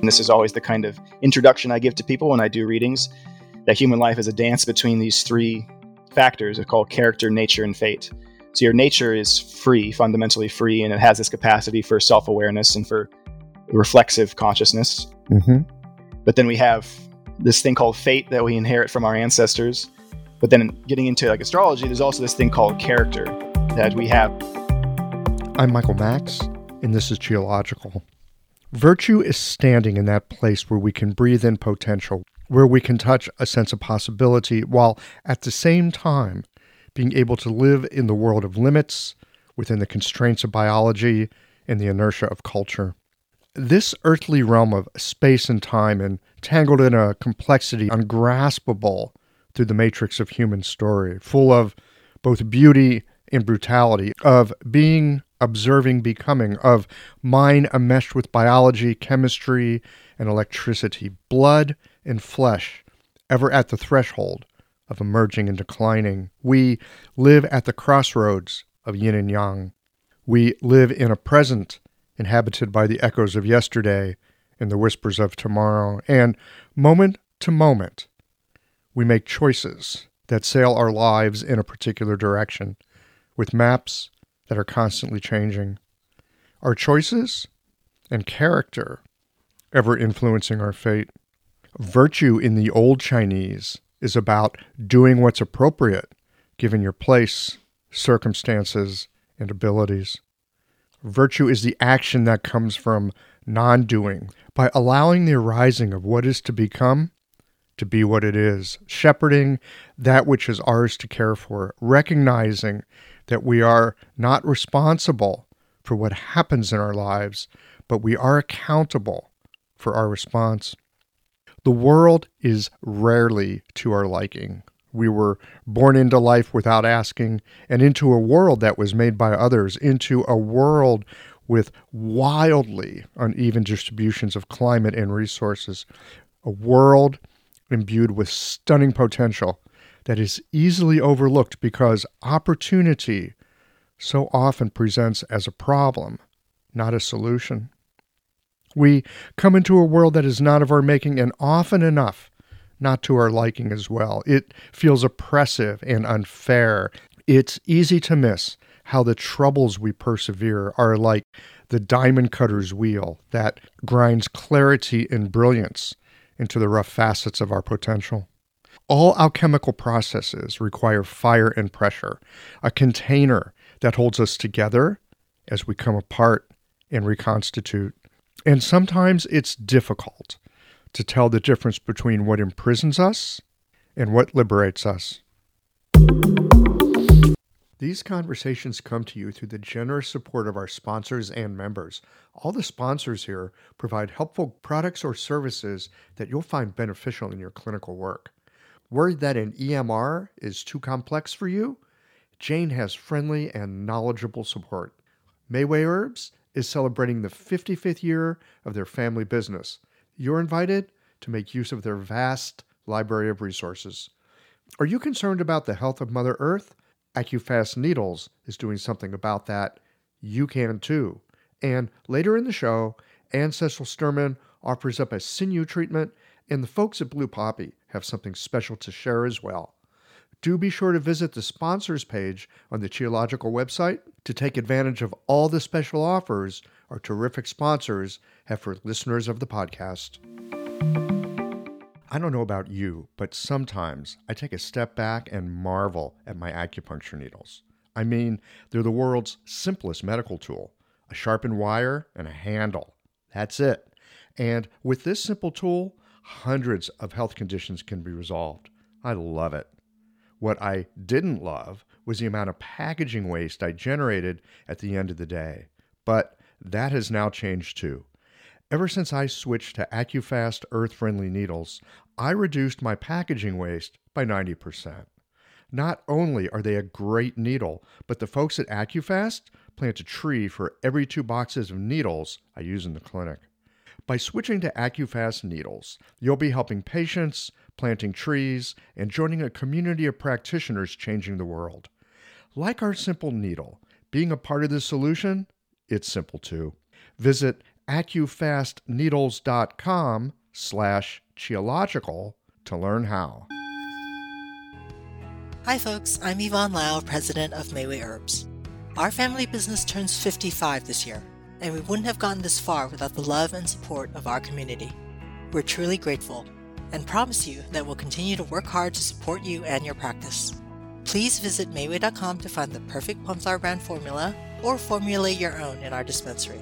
And this is always the kind of introduction I give to people when I do readings that human life is a dance between these three factors called character, nature, and fate. So your nature is free, fundamentally free, and it has this capacity for self awareness and for reflexive consciousness. Mm-hmm. But then we have this thing called fate that we inherit from our ancestors. But then getting into like astrology, there's also this thing called character that we have. I'm Michael Max, and this is Qiological. Virtue is standing in that place where we can breathe in potential, where we can touch a sense of possibility, while at the same time being able to live in the world of limits, within the constraints of biology and the inertia of culture. This earthly realm of space and time, entangled in a complexity ungraspable through the matrix of human story, full of both beauty and brutality, of being, observing, becoming, of mind enmeshed with biology, chemistry, and electricity, blood and flesh, ever at the threshold of emerging and declining. We live at the crossroads of yin and yang. We live in a present inhabited by the echoes of yesterday and the whispers of tomorrow. And moment to moment, we make choices that sail our lives in a particular direction with maps that are constantly changing. Our choices and character ever influencing our fate. Virtue in the old Chinese is about doing what's appropriate given your place, circumstances, and abilities. Virtue is the action that comes from non doing, by allowing the arising of what is to become to be what it is, shepherding that which is ours to care for, recognizing that we are not responsible for what happens in our lives, but we are accountable for our response. The world is rarely to our liking. We were born into life without asking, and into a world that was made by others, into a world with wildly uneven distributions of climate and resources, a world imbued with stunning potential that is easily overlooked because opportunity so often presents as a problem, not a solution. We come into a world that is not of our making, and often enough, not to our liking as well. It feels oppressive and unfair. It's easy to miss how the troubles we persevere are like the diamond cutter's wheel that grinds clarity and brilliance into the rough facets of our potential. All alchemical processes require fire and pressure, a container that holds us together as we come apart and reconstitute. And sometimes it's difficult to tell the difference between what imprisons us and what liberates us. These conversations come to you through the generous support of our sponsors and members. All the sponsors here provide helpful products or services that you'll find beneficial in your clinical work. Worried that an EMR is too complex for you? Jane has friendly and knowledgeable support. Mayway Herbs is celebrating the 55th year of their family business you're invited to make use of their vast library of resources. Are you concerned about the health of Mother Earth? AccuFast Needles is doing something about that. You can too. And later in the show, Ancestral Sturman offers up a sinew treatment, and the folks at Blue Poppy have something special to share as well. Do be sure to visit the sponsors page on the Qiological website to take advantage of all the special offers our terrific sponsors have for listeners of the podcast. I don't know about you, but sometimes I take a step back and marvel at my acupuncture needles. I mean, they're the world's simplest medical tool a sharpened wire and a handle. That's it. And with this simple tool, hundreds of health conditions can be resolved. I love it. What I didn't love was the amount of packaging waste I generated at the end of the day. But that has now changed too. Ever since I switched to AccuFast earth friendly needles, I reduced my packaging waste by 90%. Not only are they a great needle, but the folks at AccuFast plant a tree for every two boxes of needles I use in the clinic. By switching to AccuFast needles, you'll be helping patients, planting trees, and joining a community of practitioners changing the world. Like our simple needle, being a part of the solution it's simple too. Visit acufastneedles.com slash qiological to learn how. Hi folks, I'm Yvonne Lau, president of Mayway Herbs. Our family business turns 55 this year, and we wouldn't have gotten this far without the love and support of our community. We're truly grateful and promise you that we'll continue to work hard to support you and your practice. Please visit Mayway.com to find the perfect Flower brand formula or formulate your own in our dispensary.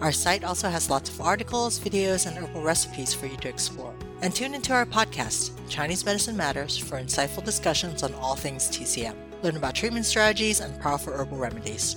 Our site also has lots of articles, videos, and herbal recipes for you to explore. And tune into our podcast, Chinese Medicine Matters, for insightful discussions on all things TCM. Learn about treatment strategies and powerful herbal remedies.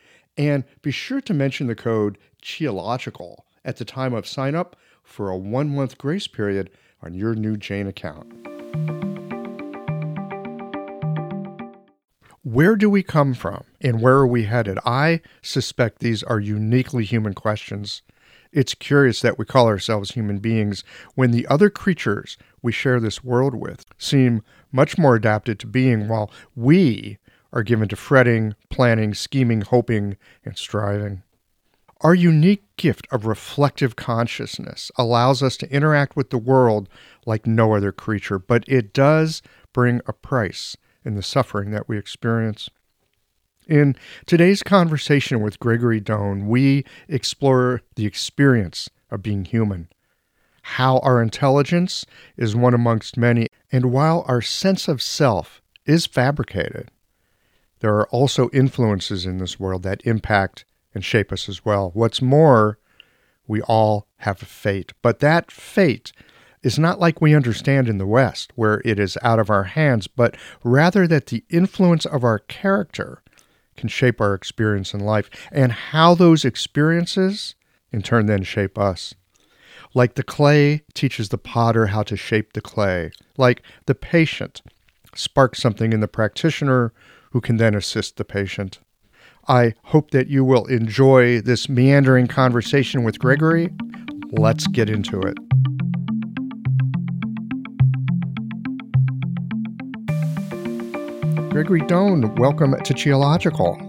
And be sure to mention the code QIOLOGICAL at the time of sign up for a one-month grace period on your new Jane account. Where do we come from and where are we headed? I suspect these are uniquely human questions it's curious that we call ourselves human beings when the other creatures we share this world with seem much more adapted to being, while we are given to fretting, planning, scheming, hoping, and striving. Our unique gift of reflective consciousness allows us to interact with the world like no other creature, but it does bring a price in the suffering that we experience. In today's conversation with Gregory Doan, we explore the experience of being human, how our intelligence is one amongst many, and while our sense of self is fabricated, there are also influences in this world that impact and shape us as well. What's more, we all have a fate, but that fate is not like we understand in the West, where it is out of our hands, but rather that the influence of our character can shape our experience in life and how those experiences in turn then shape us. Like the clay teaches the potter how to shape the clay, like the patient sparks something in the practitioner who can then assist the patient. I hope that you will enjoy this meandering conversation with Gregory. Let's get into it. Gregory Doan, welcome to Qiological.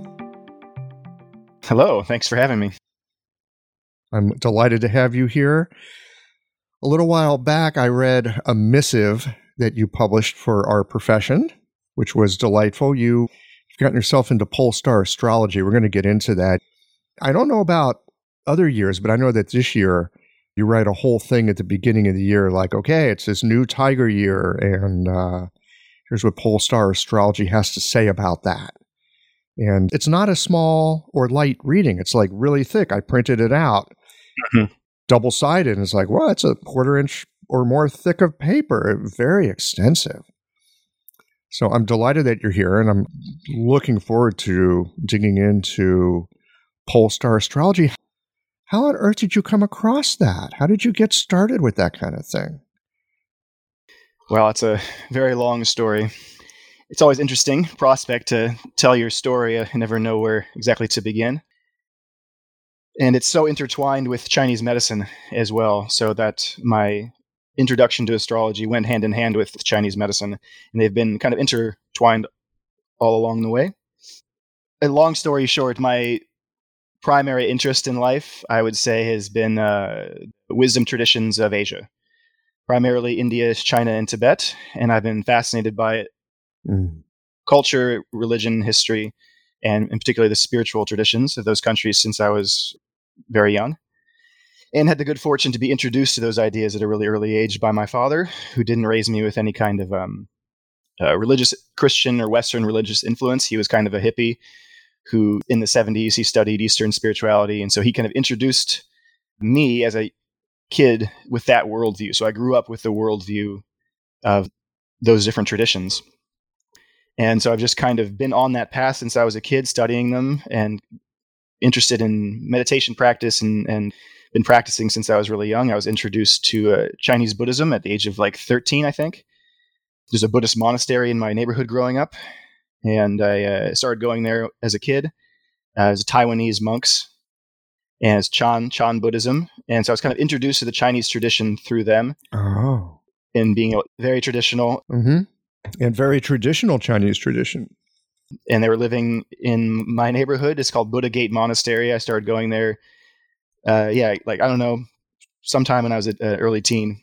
Hello, thanks for having me. I'm delighted to have you here. A little while back, I read a missive that you published for our profession, which was delightful. You, have gotten yourself into pole star astrology. We're going to get into that. I don't know about other years, but I know that this year you write a whole thing at the beginning of the year, like, okay, it's this new tiger year, and uh, Here's what Polestar Astrology has to say about that. And it's not a small or light reading. It's like really thick. I printed it out, mm-hmm. double sided, and it's like, well, it's a quarter inch or more thick of paper. Very extensive. So I'm delighted that you're here, and I'm looking forward to digging into Polestar Astrology. How on earth did you come across that? How did you get started with that kind of thing? Well, it's a very long story. It's always interesting prospect to tell your story. I never know where exactly to begin. And it's so intertwined with Chinese medicine as well, so that my introduction to astrology went hand in hand with Chinese medicine, and they've been kind of intertwined all along the way. a long story short, my primary interest in life, I would say, has been uh, wisdom traditions of Asia, primarily India, China, and Tibet. And I've been fascinated by it. Mm. Culture, religion, history, and in particular the spiritual traditions of those countries since I was very young. And had the good fortune to be introduced to those ideas at a really early age by my father, who didn't raise me with any kind of um, uh, religious Christian or Western religious influence. He was kind of a hippie who, in the 70s, he studied Eastern spirituality. And so he kind of introduced me as a kid with that worldview. So I grew up with the worldview of those different traditions. And so I've just kind of been on that path since I was a kid, studying them and interested in meditation practice and, and been practicing since I was really young. I was introduced to uh, Chinese Buddhism at the age of like 13, I think there's a Buddhist monastery in my neighborhood growing up, and I uh, started going there as a kid uh, as Taiwanese monks and as Chan Chan Buddhism, and so I was kind of introduced to the Chinese tradition through them. Oh, and being very traditional, mm-hmm. and very traditional Chinese tradition. And they were living in my neighborhood. It's called Buddha Gate Monastery. I started going there. Uh, yeah, like I don't know, sometime when I was an early teen,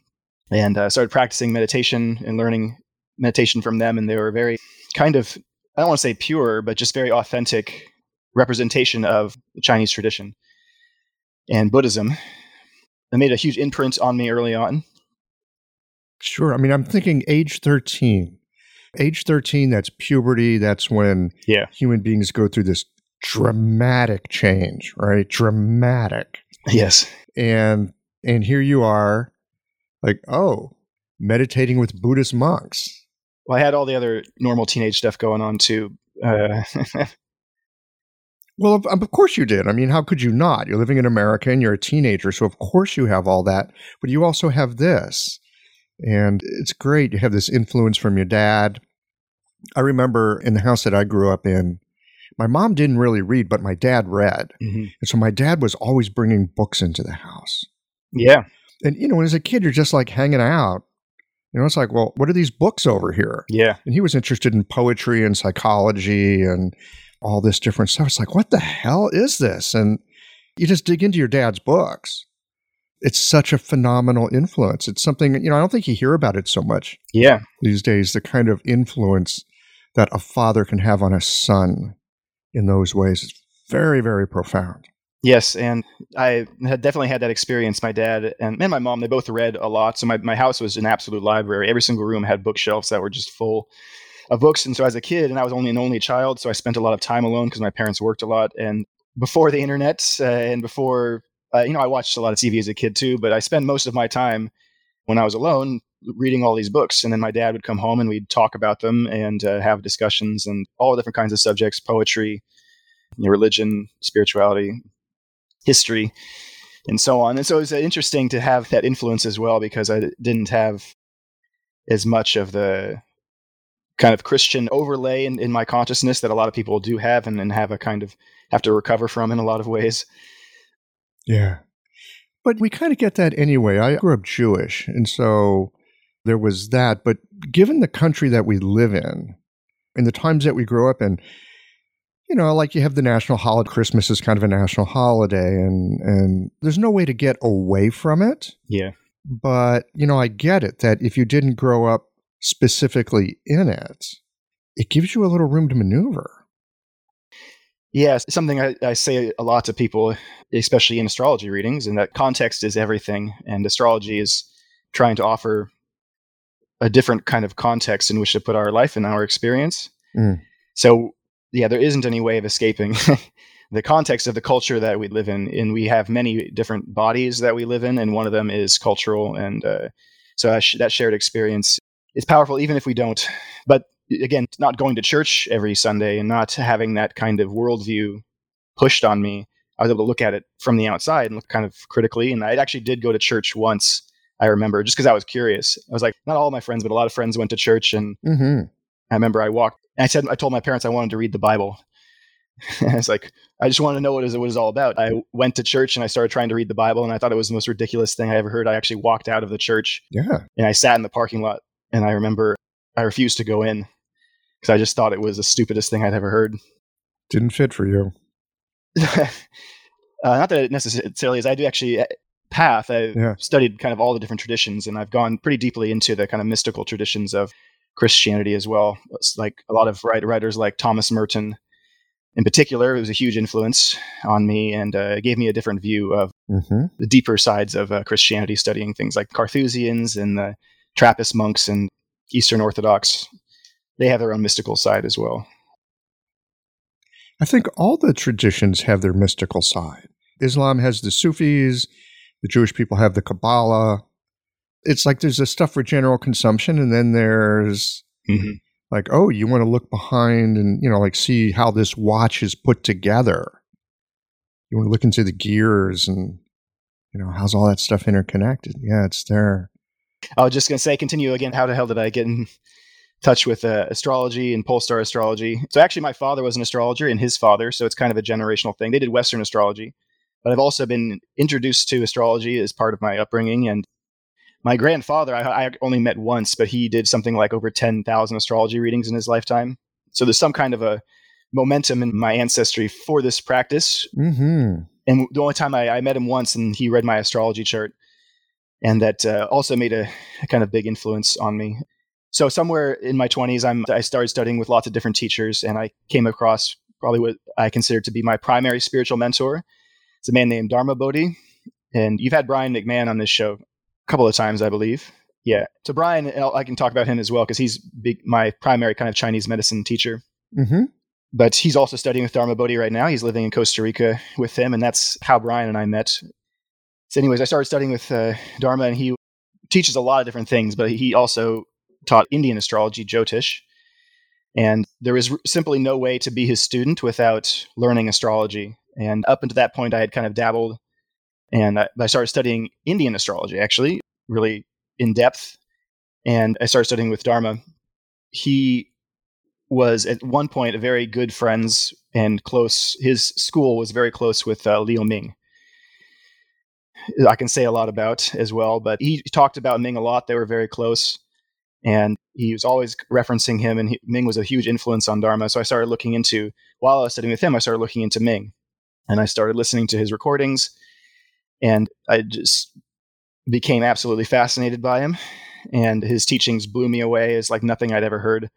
and uh, started practicing meditation and learning meditation from them, and they were very kind of I don't want to say pure, but just very authentic representation of the Chinese tradition and Buddhism. It made a huge imprint on me early on. Sure. I mean, I'm thinking age 13. Age 13, that's puberty. That's when yeah. human beings go through this dramatic change, right? Dramatic. Yes. And and here you are like, oh, meditating with Buddhist monks. Well, I had all the other normal teenage stuff going on too. Uh, well, of, of, course you did. I mean, how could you not? You're living in America and you're a teenager, so of course you have all that. But you also have this, and it's great. You have this influence from your dad. I remember in the house that I grew up in, my mom didn't really read, but my dad read, mm-hmm. and so my dad was always bringing books into the house. Yeah, and you know, as a kid, you're just like hanging out you know, it's like, well, what are these books over here? Yeah. And he was interested in poetry and psychology and all this different stuff. It's like, what the hell is this? And you just dig into your dad's books. It's such a phenomenal influence. It's something, you know, I don't think you hear about it so much. Yeah. These days, the kind of influence that a father can have on a son in those ways is very, very profound. Yes, and I had definitely had that experience. My dad and, and my mom, they both read a lot. So my, my house was an absolute library. Every single room had bookshelves that were just full of books. And so as a kid, and I was only an only child, so I spent a lot of time alone because my parents worked a lot. And before the internet uh, and before, uh, you know, I watched a lot of TV as a kid too, but I spent most of my time when I was alone reading all these books. And then my dad would come home and we'd talk about them and uh, have discussions and all different kinds of subjects, poetry, you know, religion, spirituality, history and so on. And so it was interesting to have that influence as well because I didn't have as much of the kind of Christian overlay in, in my consciousness that a lot of people do have and, and have a kind of have to recover from in a lot of ways. Yeah. But we kind of get that anyway. I grew up Jewish, and so there was that. But given the country that we live in, in the times that we grew up in, you know, like you have the national holiday. Christmas is kind of a national holiday, and and there's no way to get away from it. Yeah. But you know, I get it that if you didn't grow up specifically in it, it gives you a little room to maneuver. Yeah, something I, I say a lot to people, especially in astrology readings, and that context is everything, and astrology is trying to offer a different kind of context in which to put our life and our experience. Mm. So yeah, there isn't any way of escaping the context of the culture that we live in. And we have many different bodies that we live in, and one of them is cultural. And uh, so that, sh- that shared experience is powerful, even if we don't. But again, not going to church every Sunday and not having that kind of worldview pushed on me, I was able to look at it from the outside and look kind of critically. And I actually did go to church once. I remember just because I was curious. I was like, not all my friends, but a lot of friends went to church, and mm-hmm. I remember I walked and I said, I told my parents I wanted to read the Bible. I was like, I just want to know what it was all about. I went to church and I started trying to read the Bible, and I thought it was the most ridiculous thing I ever heard. I actually walked out of the church. Yeah. And I sat in the parking lot, and I remember I refused to go in because I just thought it was the stupidest thing I'd ever heard. Didn't fit for you. uh, not that it necessarily is. I do actually path. I've yeah. studied kind of all the different traditions, and I've gone pretty deeply into the kind of mystical traditions of Christianity as well. It's like a lot of writers like Thomas Merton, in particular, it was a huge influence on me and uh, gave me a different view of mm-hmm. the deeper sides of uh, Christianity, studying things like Carthusians and the Trappist monks and Eastern Orthodox. They have their own mystical side as well. I think all the traditions have their mystical side. Islam has the Sufis, the Jewish people have the Kabbalah. It's like there's the stuff for general consumption, and then there's mm-hmm. like, oh, you want to look behind and you know, like see how this watch is put together. You want to look into the gears and you know how's all that stuff interconnected. Yeah, it's there. I was just gonna say, continue again. How the hell did I get in touch with uh, astrology and pole star astrology? So actually, my father was an astrologer, and his father, so it's kind of a generational thing. They did Western astrology but I've also been introduced to astrology as part of my upbringing. And my grandfather, I, I only met once, but he did something like over 10,000 astrology readings in his lifetime. So there's some kind of a momentum in my ancestry for this practice. Mm-hmm. And the only time I, I, met him once, and he read my astrology chart, and that uh, also made a, a, kind of big influence on me. So somewhere in my 20s, I'm, I started studying with lots of different teachers, and I came across probably what I consider to be my primary spiritual mentor, it's a man named Dharma Bodhi. And you've had Brian McMahon on this show a couple of times, I believe. Yeah. So Brian, I can talk about him as well because he's big, my primary kind of Chinese medicine teacher. Mm-hmm. But he's also studying with Dharma Bodhi right now. He's living in Costa Rica with him, and that's how Brian and I met. So, anyways, I started studying with uh, Dharma, and he teaches a lot of different things, but he also taught Indian astrology, Jyotish. And there is simply no way to be his student without learning astrology. And up until that point, I had kind of dabbled and I, I started studying Indian astrology, actually, really in depth. And I started studying with Dharma. He was at one point a very good friends and close. His school was very close with uh, Liu Ming. I can say a lot about as well, but he talked about Ming a lot. They were very close, and he was always referencing him. And he, Ming was a huge influence on Dharma. So I started looking into while I was studying with him. I started looking into Ming, and I started listening to his recordings, and I just became absolutely fascinated by him. And his teachings blew me away as like nothing I'd ever heard.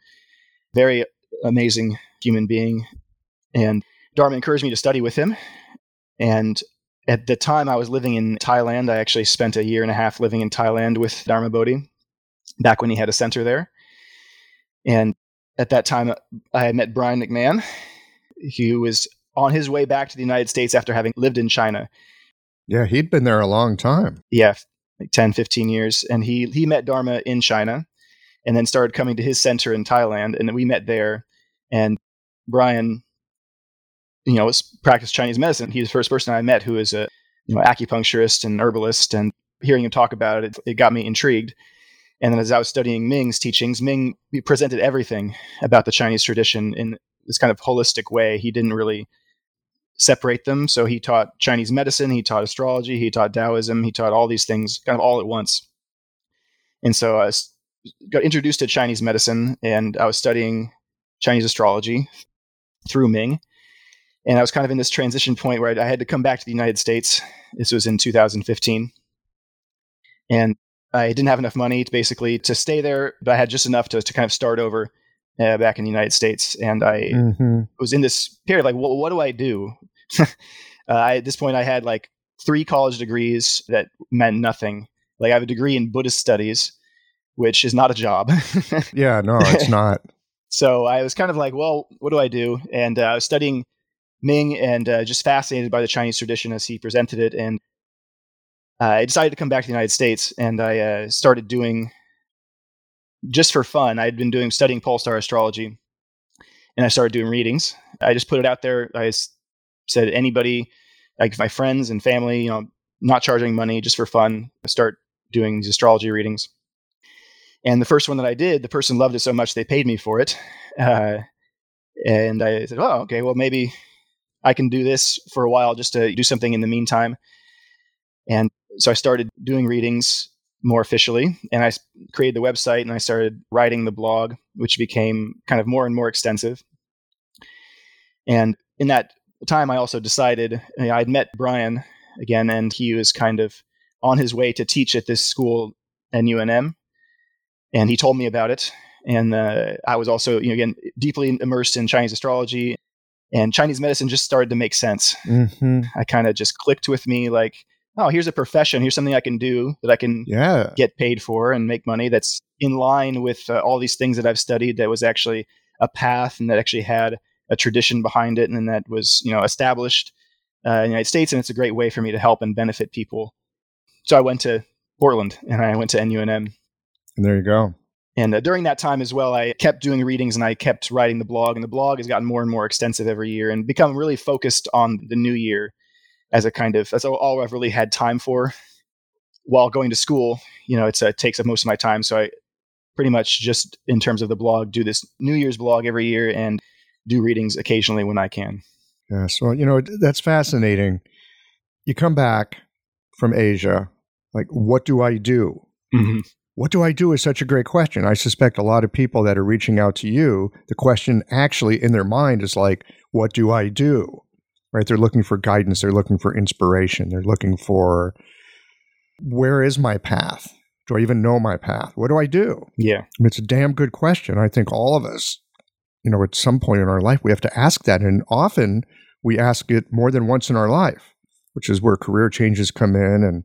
Very amazing human being. And Dharma encouraged me to study with him. And at the time I was living in Thailand, I actually spent a year and a half living in Thailand with Dharma Bodhi back when he had a center there. And at that time, uh, I had met Brian McMahon, who was on his way back to the United States after having lived in China. Yeah, he'd been there a long time. Yeah, like 10, 15 years. And he, he met Dharma in China and then started coming to his center in Thailand. And we met there. And Brian, you know, practiced Chinese medicine. He was the first person I met who is a you know, acupuncturist and herbalist. And hearing him talk about it, it got me intrigued. And then as I was studying Ming's teachings, Ming presented everything about the Chinese tradition in this kind of holistic way. He didn't really separate them. So he taught Chinese medicine, he taught astrology, he taught Taoism, he taught all these things kind of all at once. And so I got introduced to Chinese medicine and I was studying Chinese astrology through Ming. And I was kind of in this transition point where I had to come back to the United States. This was in 2015. And I didn't have enough money to basically to stay there, but I had just enough to, to kind of start over uh, back in the United States. And I mm-hmm. was in this period like, well, what do I do? uh, I, at this point, I had like three college degrees that meant nothing. Like I have a degree in Buddhist studies, which is not a job. yeah, no, it's not. so I was kind of like, well, what do I do? And uh, I was studying Ming and uh, just fascinated by the Chinese tradition as he presented it. And uh, I decided to come back to the United States and I uh, started doing just for fun. I had been doing studying pole star astrology and I started doing readings. I just put it out there. I said anybody, like my friends and family, you know, not charging money just for fun, start doing these astrology readings. And the first one that I did, the person loved it so much they paid me for it. Uh, and I said, "Oh, okay. Well, maybe I can do this for a while just to do something in the meantime." And so I started doing readings more officially, and I created the website and I started writing the blog, which became kind of more and more extensive. And in that time, I also decided you know, I'd met Brian again, and he was kind of on his way to teach at this school, NUNM, and he told me about it. And uh, I was also, you know, again, deeply immersed in Chinese astrology, and Chinese medicine just started to make sense. Mm-hmm. I kind of just clicked with me, like, oh, here's a profession, here's something I can do that I can Yeah. get paid for and make money that's in line with uh, all these things that I've studied that was actually a path and that actually had a tradition behind it and that was you know established uh, in the United States and it's a great way for me to help and benefit people. So I went to Portland and I went to NUNM And there you go. and uh, during that time as well, I kept doing readings and I kept writing the blog. And the blog has gotten more and more extensive every year and become really focused on the new year as a kind of that's all- I've really had time for while going to school. You know, it's uh, it takes up most of my time, so I pretty much just in terms of the blog do this New Year's blog every year and do readings occasionally when I can. Yes. Well, you know, that's fascinating. You come back from Asia, like, what do I do? What do I do is such a great question. I suspect a lot of people that are reaching out to you, the question actually in their mind is like, what do I do? Right? They're looking for guidance. They're looking for inspiration. They're looking for where is my path? Do I even know my path? What do I do? Yeah, it's a damn good question. I think all of us, you know, at some point in our life, we have to ask that. And often we ask it more than once in our life, which is where career changes come in and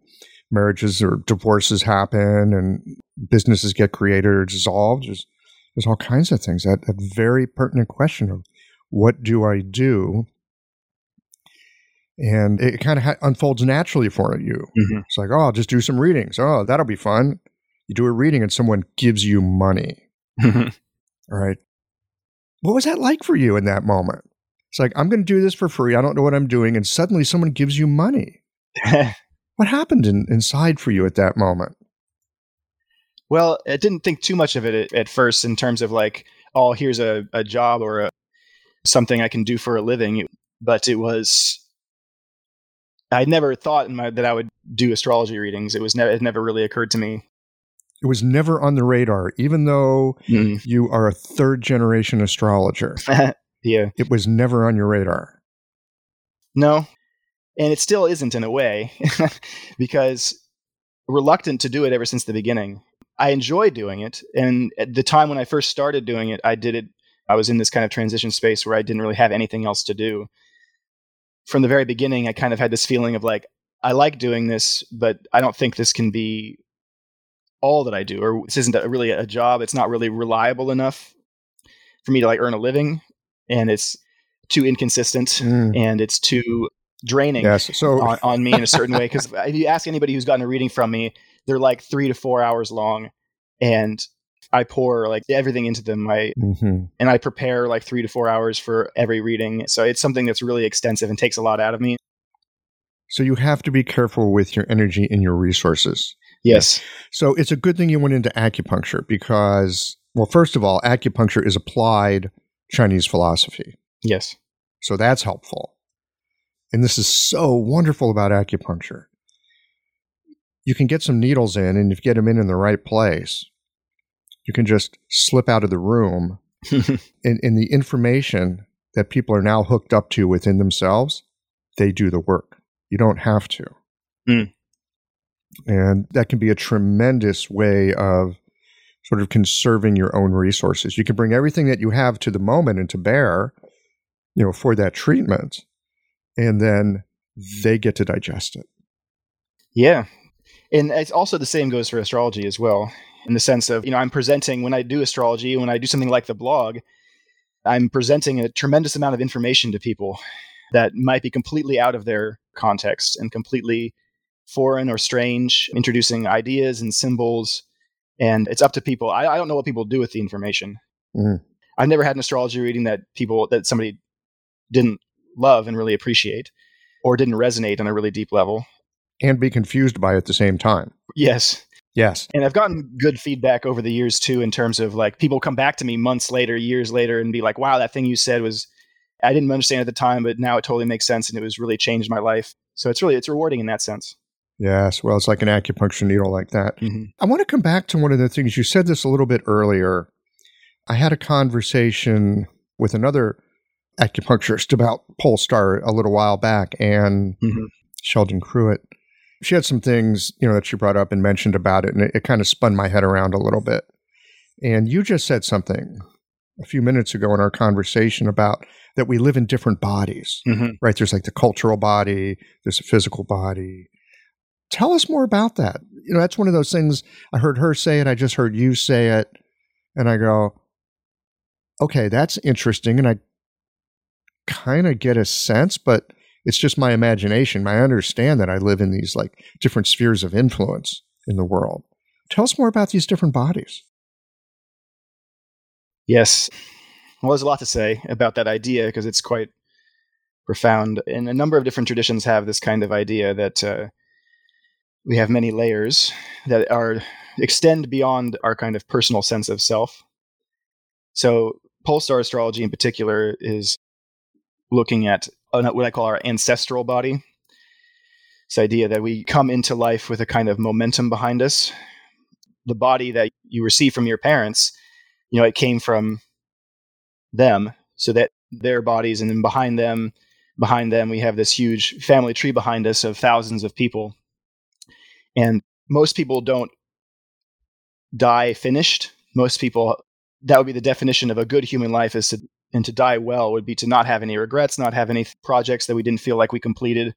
marriages or divorces happen and businesses get created or dissolved. There's, there's all kinds of things. That, that very pertinent question of what do I do? And it kind of ha- unfolds naturally for you. Mhm. It's like, oh, I'll just do some readings. Oh, that'll be fun. You do a reading and someone gives you money. All right. What was that like for you in that moment? It's like, I'm going to do this for free. I don't know what I'm doing. And suddenly someone gives you money. What happened in, inside for you at that moment? Well, I didn't think too much of it at, at first in terms of like, oh, here's a, a job or a, something I can do for a living. But it was, I never thought in my, that I would do astrology readings. It was never, it never really occurred to me. It was never on the radar, even though mm. you are a third generation astrologer. yeah. It was never on your radar. No. And it still isn't in a way because reluctant to do it ever since the beginning. I enjoy doing it. And at the time when I first started doing it, I did it, I was in this kind of transition space where I didn't really have anything else to do. From the very beginning, I kind of had this feeling of like, I like doing this, but I don't think this can be all that I do, or this isn't a, really a job. It's not really reliable enough for me to like earn a living. And it's too inconsistent Mm. and it's too draining Yes. So, on, on me in a certain way. Because if you ask anybody who's gotten a reading from me, they're like three to four hours long, and I pour like everything into them. I Mhm. and I prepare like three to four hours for every reading. So it's something that's really extensive and takes a lot out of me. so you have to be careful with your energy and your resources. Yes. So it's a good thing you went into acupuncture because, well, first of all, acupuncture is applied Chinese philosophy. Yes. So that's helpful. And this is so wonderful about acupuncture. You can get some needles in, and if you get them in in the right place, you can just slip out of the room. And, and the information that people are now hooked up to within themselves, they do the work. You don't have to. Mm. And that can be a tremendous way of sort of conserving your own resources. You can bring everything that you have to the moment and to bear, you know, for that treatment, and then they get to digest it. Yeah. And it's also the same goes for astrology as well, in the sense of, you know, I'm presenting when I do astrology, when I do something like the blog, I'm presenting a tremendous amount of information to people that might be completely out of their context and completely foreign or strange, introducing ideas and symbols. And it's up to people. I, I don't know what people do with the information. Mhm. I've never had an astrology reading that people, that somebody didn't love and really appreciate or didn't resonate on a really deep level. And be confused by it at the same time. Yes. Yes. And I've gotten good feedback over the years too, in terms of like people come back to me months later, years later, and be like, wow, that thing you said was, I didn't understand at the time, but now it totally makes sense and it was really changed my life. So it's really, it's rewarding in that sense. Yes. Well, it's like an acupuncture needle like that. Mm-hmm. I want to come back to one of the things you said this a little bit earlier. I had a conversation with another acupuncturist about Polestar a little while back, and Mhm. Sheldon Cruitt. She had some things, you know, that she brought up and mentioned about it, and it, it kind of spun my head around a little bit. And you just said something a few minutes ago in our conversation about that we live in different bodies, Mhm. right? There's like the cultural body, there's a physical body. Tell us more about that. You know, that's one of those things I heard her say it, I just heard you say it, and I go, okay, that's interesting. And I kind of get a sense, but it's just my imagination. I understand that I live in these like different spheres of influence in the world. Tell us more about these different bodies. Yes. Well, there's a lot to say about that idea because it's quite profound. And a number of different traditions have this kind of idea that uh, we have many layers that are extend beyond our kind of personal sense of self. So, Polestar astrology in particular is looking at what I call our ancestral body. This idea that we come into life with a kind of momentum behind us. The body that you receive from your parents you know it came from them so that their bodies and then behind them behind them we have this huge family tree behind us of thousands of people and most people don't die finished most people that would be the definition of a good human life is to and to die well would be to not have any regrets not have any projects that we didn't feel like we completed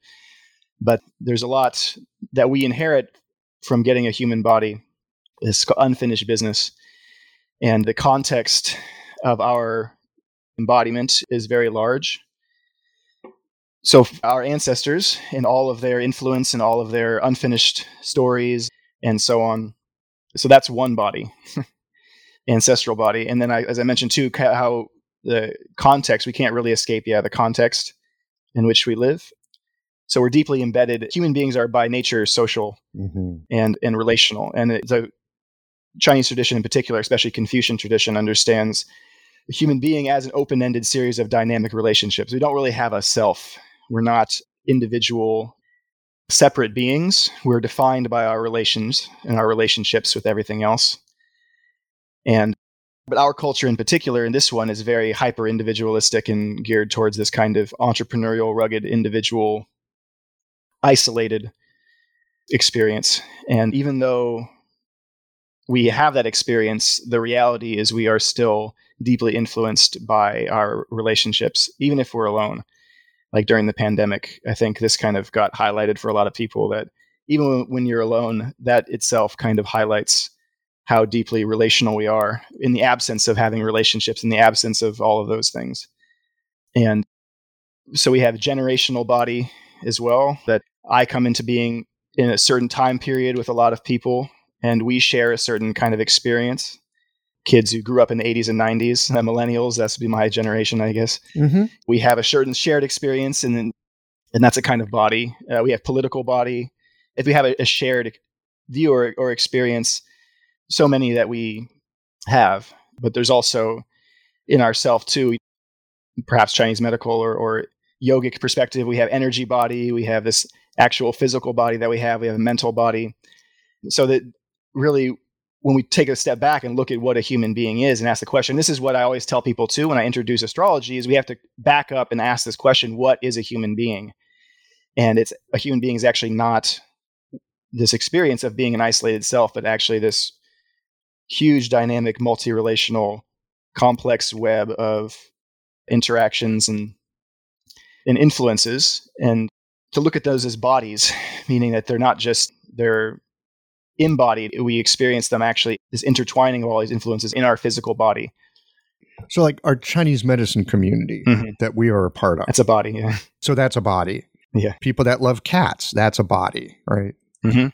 but there's a lot that we inherit from getting a human body this unfinished business and the context of our embodiment is very large. So, our ancestors and all of their influence and all of their unfinished stories and so on. So, that's one body, ancestral body. And then, I, as I mentioned too, how the context, we can't really escape, yeah, the context in which we live. So, we're deeply embedded. Human beings are by nature social Mm-hmm. and, and relational. And the Chinese tradition in particular, especially Confucian tradition, understands the human being as an open ended series of dynamic relationships. We don't really have a self. We're not individual, separate beings. We're defined by our relations and our relationships with everything else. And but our culture in particular, in this one, is very hyper individualistic and geared towards this kind of entrepreneurial, rugged, individual, isolated experience. And even though we have that experience, the reality is we are still deeply influenced by our relationships, even if we're alone. Like during the pandemic, I think this kind of got highlighted for a lot of people that even when you're alone, that itself kind of highlights how deeply relational we are in the absence of having relationships, in the absence of all of those things. And so we have generational body as well, that I come into being in a certain time period with a lot of people and we share a certain kind of experience. Kids who grew up in the 80s and 90s, uh, millennials, that's be my generation, I guess. Mm-hmm. We have a certain shared experience, and then, and that's a kind of body. Uh, we have political body. If we have a, a shared view or, or experience, so many that we have, but there's also in ourself too, perhaps Chinese medical or, or yogic perspective, we have energy body, we have this actual physical body that we have, we have a mental body. So that really when we take a step back and look at what a human being is and ask the question this is what i always tell people too when i introduce astrology is we have to back up and ask this question what is a human being and it's a human being is actually not this experience of being an isolated self but actually this huge dynamic multi-relational complex web of interactions and and influences and to look at those as bodies meaning that they're not just they're embodied we experience them actually this intertwining of all these influences in our physical body So, like our Chinese medicine community Mhm. that we are a part of. that's a body yeah so that's a body. Yeah. People that love cats, that's a body, right? Mhm.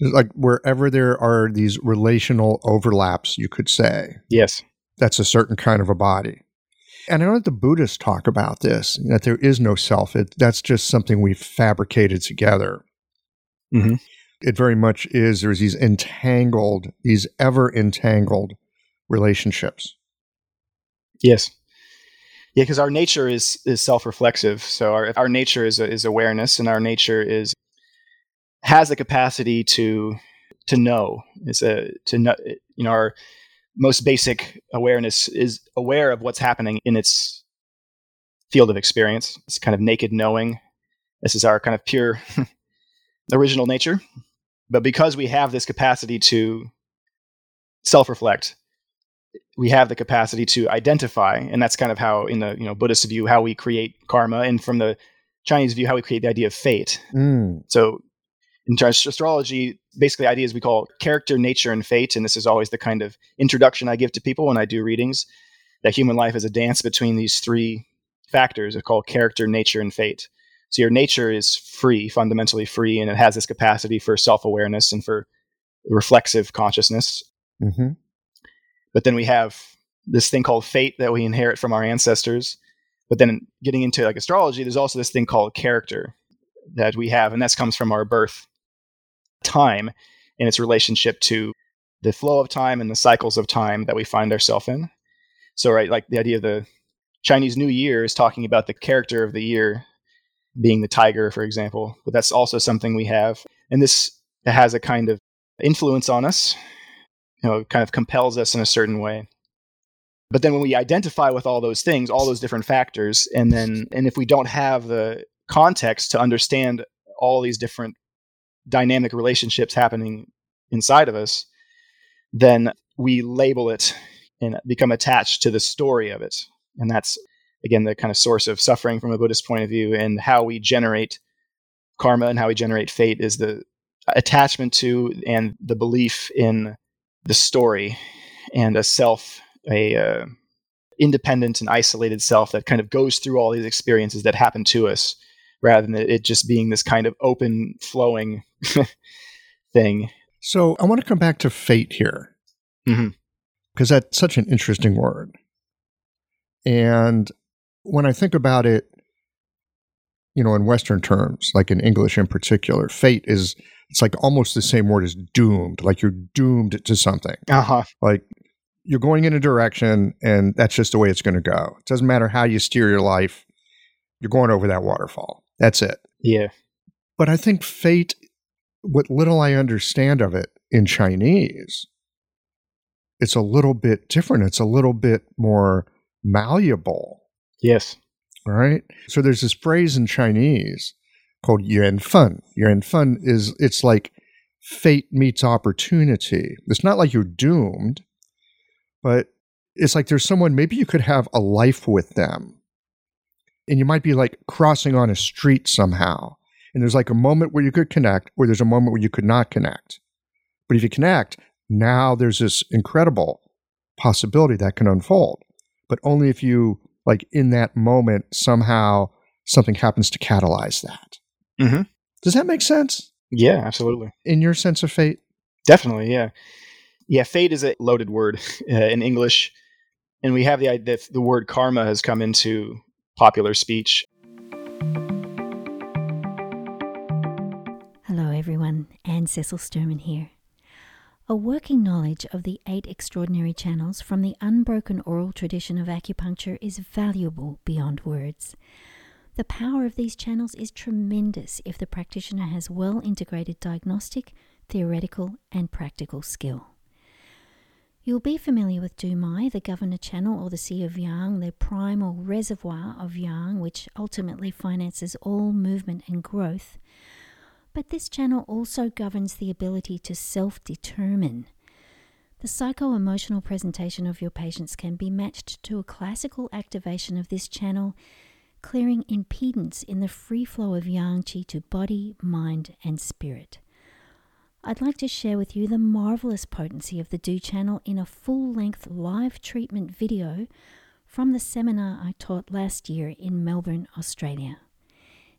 Like wherever there are these relational overlaps, you could say yes that's a certain kind of a body. And I know that the Buddhists talk about this, that there is no self. It, that's just something we've fabricated together. Mhm. It very much is. There's these entangled, these ever entangled relationships. yes yeah because our nature is is self-reflexive so our, our nature is is awareness and our nature is has the capacity to to know it's a to know you know our most basic awareness is aware of what's happening in its field of experience. It's kind of naked knowing. This is our kind of pure original nature. But because we have this capacity to self reflect, we have the capacity to identify, and that's kind of how, in the you know Buddhist view, how we create karma, and from the Chinese view, how we create the idea of fate. Mm. So, in terms of astrology, basically ideas we call character, nature, and fate, and this is always the kind of introduction I give to people when I do readings. That human life is a dance between these three factors called character, nature, and fate. So your nature is free, fundamentally free, and it has this capacity for self awareness and for reflexive consciousness. hmm But then we have this thing called fate that we inherit from our ancestors. But then getting into like astrology, there's also this thing called character that we have, and that comes from our birth time and its relationship to the flow of time and the cycles of time that we find ourselves in. So, right, like the idea of the Chinese New Year is talking about the character of the year being the tiger, for example. But that's also something we have. And this has a kind of influence on us, you know, kind of compels us in a certain way. But then when we identify with all those things, all those different factors, and then, and if we don't have the context to understand all these different dynamic relationships happening inside of us, then we label it and become attached to the story of it. And that's, again, the kind of source of suffering from a Buddhist point of view. And how we generate karma and how we generate fate is the attachment to and the belief in the story and a self, a uh, independent and isolated self that kind of goes through all these experiences that happen to us rather than it just being this kind of open flowing thing. So I want to come back to fate here because that's such an interesting word. And when I think about it, you know, in Western terms, like in English in particular, fate is it's like almost the same word as doomed. Like you're doomed to something. Uh-huh. Like you're going in a direction and that's just the way it's going to go. It doesn't matter how you steer your life, you're going over that waterfall. That's it. Yeah. But I think fate, what little I understand of it in Chinese, it's a little bit different. It's a little bit more malleable, Yes. right? So there's this phrase in Chinese called yuan fen. Yuan fen is it's like fate meets opportunity. It's not like you're doomed, but it's like there's someone maybe you could have a life with them. And you might be like crossing on a street somehow. And there's like a moment where you could connect, or there's a moment where you could not connect. But if you connect, now there's this incredible possibility that can unfold. But only if you, like in that moment, somehow something happens to catalyze that. Mhm. Does that make sense Yeah, absolutely. in your sense of fate? Definitely, yeah. Yeah, fate is a loaded word uh, in English. And we have the idea that the word karma has come into popular speech. Hello, everyone. Anne Cecile Sturman here. A working knowledge of the eight extraordinary channels from the unbroken oral tradition of acupuncture is valuable beyond words. The power of these channels is tremendous if the practitioner has well integrated diagnostic, theoretical, and practical skill. You'll be familiar with Dumai, the governor channel, or the Sea of Yang, the primal reservoir of Yang, which ultimately finances all movement and growth. But this channel also governs the ability to self determine. The psycho emotional presentation of your patients can be matched to a classical activation of this channel, clearing impedance in the free flow of yang qi to body, mind, and spirit. I'd like to share with you the marvelous potency of the Du channel in a full length live treatment video from the seminar I taught last year in Melbourne, Australia.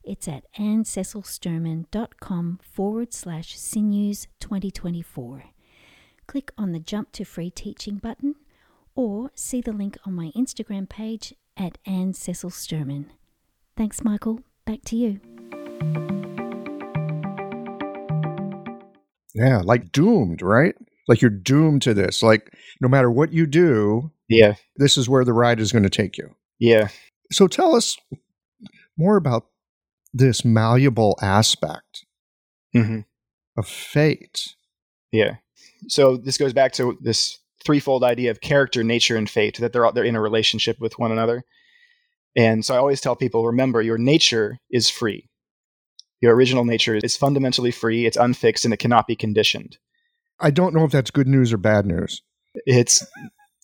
It's at annececilesturman.com forward slash sinews 2024. Click on the Jump to Free Teaching button or see the link on my Instagram page at Anne Cecile Sturman. Thanks, Michael. Back to you. Yeah, like doomed, right? Like you're doomed to this. Like no matter what you do, Yeah, this is where the ride is going to take you. yeah. So tell us more about this malleable aspect hmm of fate. Yeah. So this goes back to this threefold idea of character, nature, and fate that they're all, they're in a relationship with one another. And so I always tell people remember, your nature is free. Your original nature is fundamentally free, it's unfixed, and it cannot be conditioned. I don't know if that's good news or bad news. It's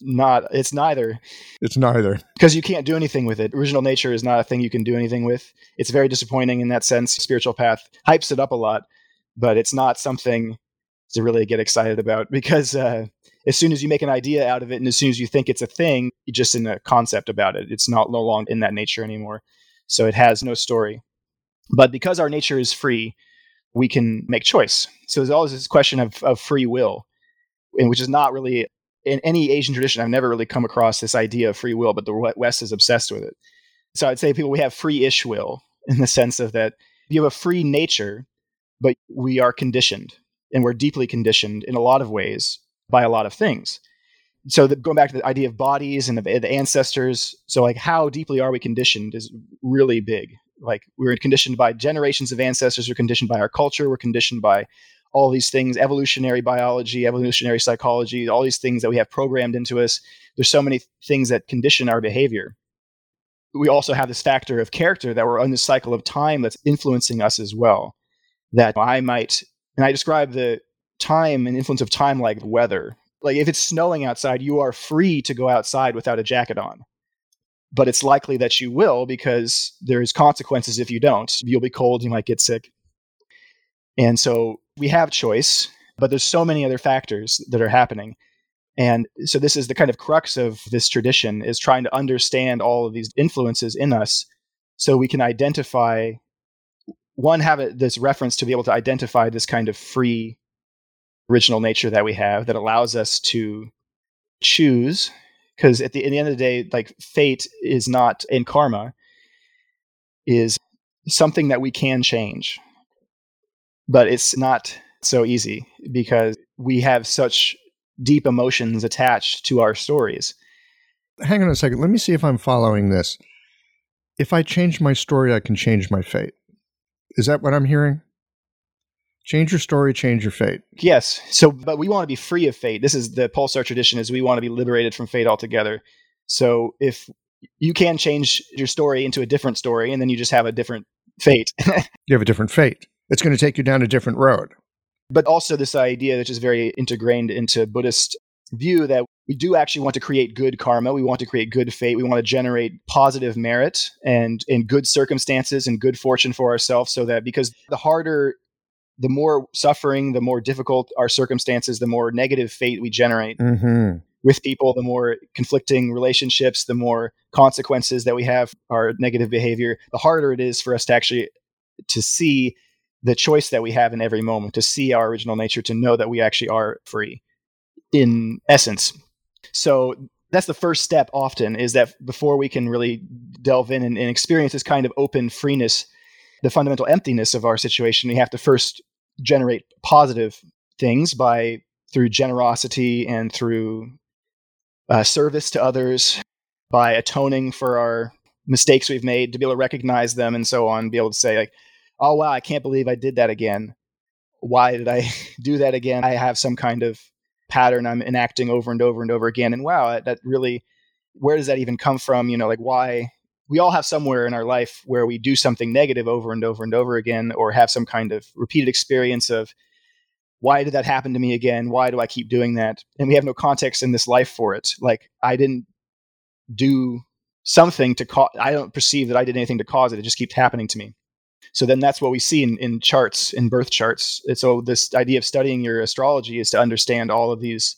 not, it's neither. It's neither. Because you can't do anything with it. Original nature is not a thing you can do anything with. It's very disappointing in that sense. Spiritual path hypes it up a lot, but it's not something to really get excited about because uh, as soon as you make an idea out of it and as soon as you think it's a thing, you're just in a concept about it. It's not no longer in that nature anymore. So it has no story. But because our nature is free, we can make choice. So there's always this question of, of free will, and which is not really in any Asian tradition. I've never really come across this idea of free will, but the West is obsessed with it. So I'd say people we have free-ish will in the sense of that you have a free nature, but we are conditioned, and we're deeply conditioned in a lot of ways by a lot of things. So the, going back to the idea of bodies and the, the ancestors, so like how deeply are we conditioned is really big. Like we're conditioned by generations of ancestors, we're conditioned by our culture, we're conditioned by all these things, evolutionary biology, evolutionary psychology, all these things that we have programmed into us. There's so many things that condition our behavior. We also have this factor of character that we're on this cycle of time that's influencing us as well. That I might, and I describe the time and influence of time like weather. Like if it's snowing outside, you are free to go outside without a jacket on. But it's likely that you will because there's consequences if you don't. You'll be cold, you might get sick. And so we have choice, but there's so many other factors that are happening. And so this is the kind of crux of this tradition is trying to understand all of these influences in us so we can identify one have this reference to be able to identify this kind of free original nature that we have that allows us to choose because at the, at the end of the day like fate is not in karma is something that we can change. But it's not so easy because we have such deep emotions attached to our stories. Hang on a second. Let me see if i'm following this. If i change my story i can change my fate. Is that what i'm hearing Change your story, change your fate. Yes. So, but we want to be free of fate. This is the Pole Star tradition is we want to be liberated from fate altogether. So if you can change your story into a different story and then you just have a different fate. you have a different fate. It's going to take you down a different road. But also this idea which is very integrated into Buddhist view that we do actually want to create good karma. We want to create good fate. We want to generate positive merit and in good circumstances and good fortune for ourselves so that because the harder the more suffering, the more difficult our circumstances, the more negative fate we generate mm-hmm. with people, the more conflicting relationships, the more consequences that we have our negative behavior, the harder it is for us to actually to see the choice that we have in every moment, to see our original nature, to know that we actually are free in essence. So that's the first step often is that before we can really delve in and, and experience this kind of open freeness the fundamental emptiness of our situation, we have to first generate positive things by through generosity and through uh, service to others, by atoning for our mistakes we've made, to be able to recognize them and so on, be able to say like, "Oh wow, I can't believe I did that again. Why did I do that again? I have some kind of pattern I'm enacting over and over and over again, and wow, that really." Where does that even come from? You know, like why we all have somewhere in our life where we do something negative over and over and over again, or have some kind of repeated experience of why did that happen to me again? Why do I keep doing that? And we have no context in this life for it. Like I didn't do something to cause, I don't perceive that I did anything to cause it. It just keeps happening to me. So then that's what we see in, in charts, in birth charts. And so this idea of studying your astrology is to understand all of these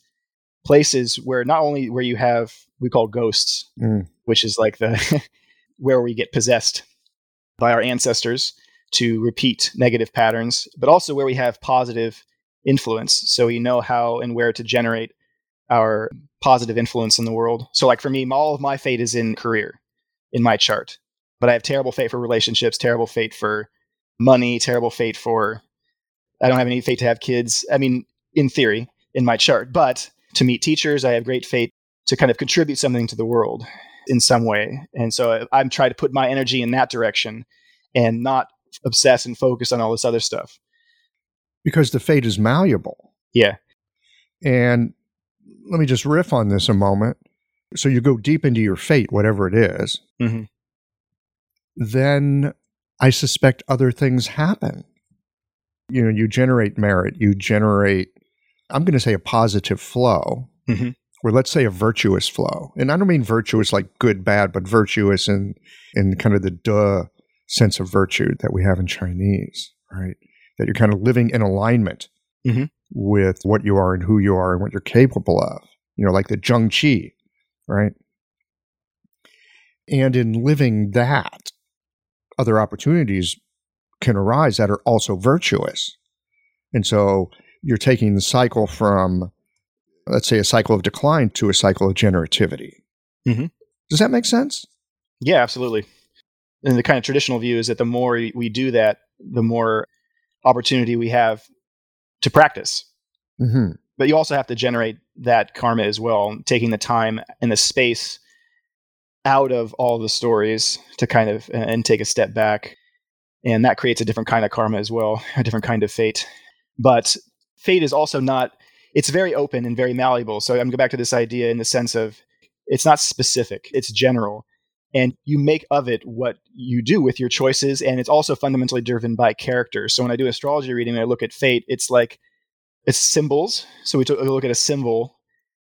places where not only where you have we call ghosts, mm. which is like the where we get possessed by our ancestors to repeat negative patterns, but also where we have positive influence. So we know how and where to generate our positive influence in the world. So, like for me, all of my fate is in career in my chart, but I have terrible fate for relationships, terrible fate for money, terrible fate for. I don't have any fate to have kids. I mean, in theory, in my chart, but to meet teachers, I have great fate to kind of contribute something to the world in some way. And so I'm trying to put my energy in that direction and not obsess and focus on all this other stuff. Because the fate is malleable. Yeah. And let me just riff on this a moment. So you go deep into your fate, whatever it is. Mm-hmm. then I suspect other things happen. You know, you generate merit, you generate, I'm going to say a positive flow, Mhm. Or let's say a virtuous flow. And I don't mean virtuous like good, bad, but virtuous in, in kind of the de sense of virtue that we have in Chinese, right? That you're kind of living in alignment Mhm. with what you are and who you are and what you're capable of, you know, like the Zheng Qi, right? And in living that, other opportunities can arise that are also virtuous. And so you're taking the cycle from, let's say, a cycle of decline to a cycle of generativity. Mhm. Does that make sense? Yeah, absolutely. And the kind of traditional view is that the more we do that, the more opportunity we have to practice. hmm But you also have to generate that karma as well, taking the time and the space out of all the stories to kind of and take a step back. And that creates a different kind of karma as well, a different kind of fate. But fate is also not, it's very open and very malleable. So I'm going to go back to this idea in the sense of it's not specific, it's general. And you make of it what you do with your choices. And it's also fundamentally driven by character. So when I do astrology reading and I look at fate, it's like it's symbols. So we, took, we look at a symbol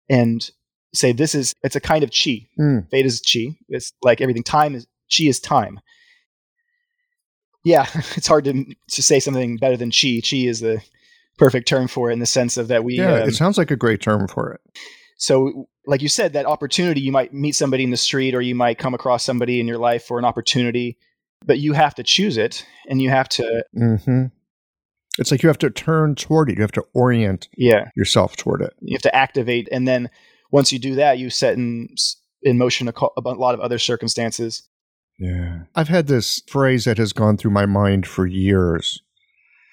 and say this is it's a kind of chi. Mm. Fate is chi. It's like everything. Time is chi is time. Yeah, it's hard to to say something better than chi. Chi is the perfect term for it in the sense of that we. Yeah, um, it sounds like a great term for it. so, like you said, that opportunity, you might meet somebody in the street or you might come across somebody in your life for an opportunity, but you have to choose it and you have to, hmm It's like you have to turn toward it. You have to orient yeah, yourself toward it. you have to activate. And then once you do that, you set in, in motion a, a lot of other circumstances. Yeah. I've had this phrase that has gone through my mind for years.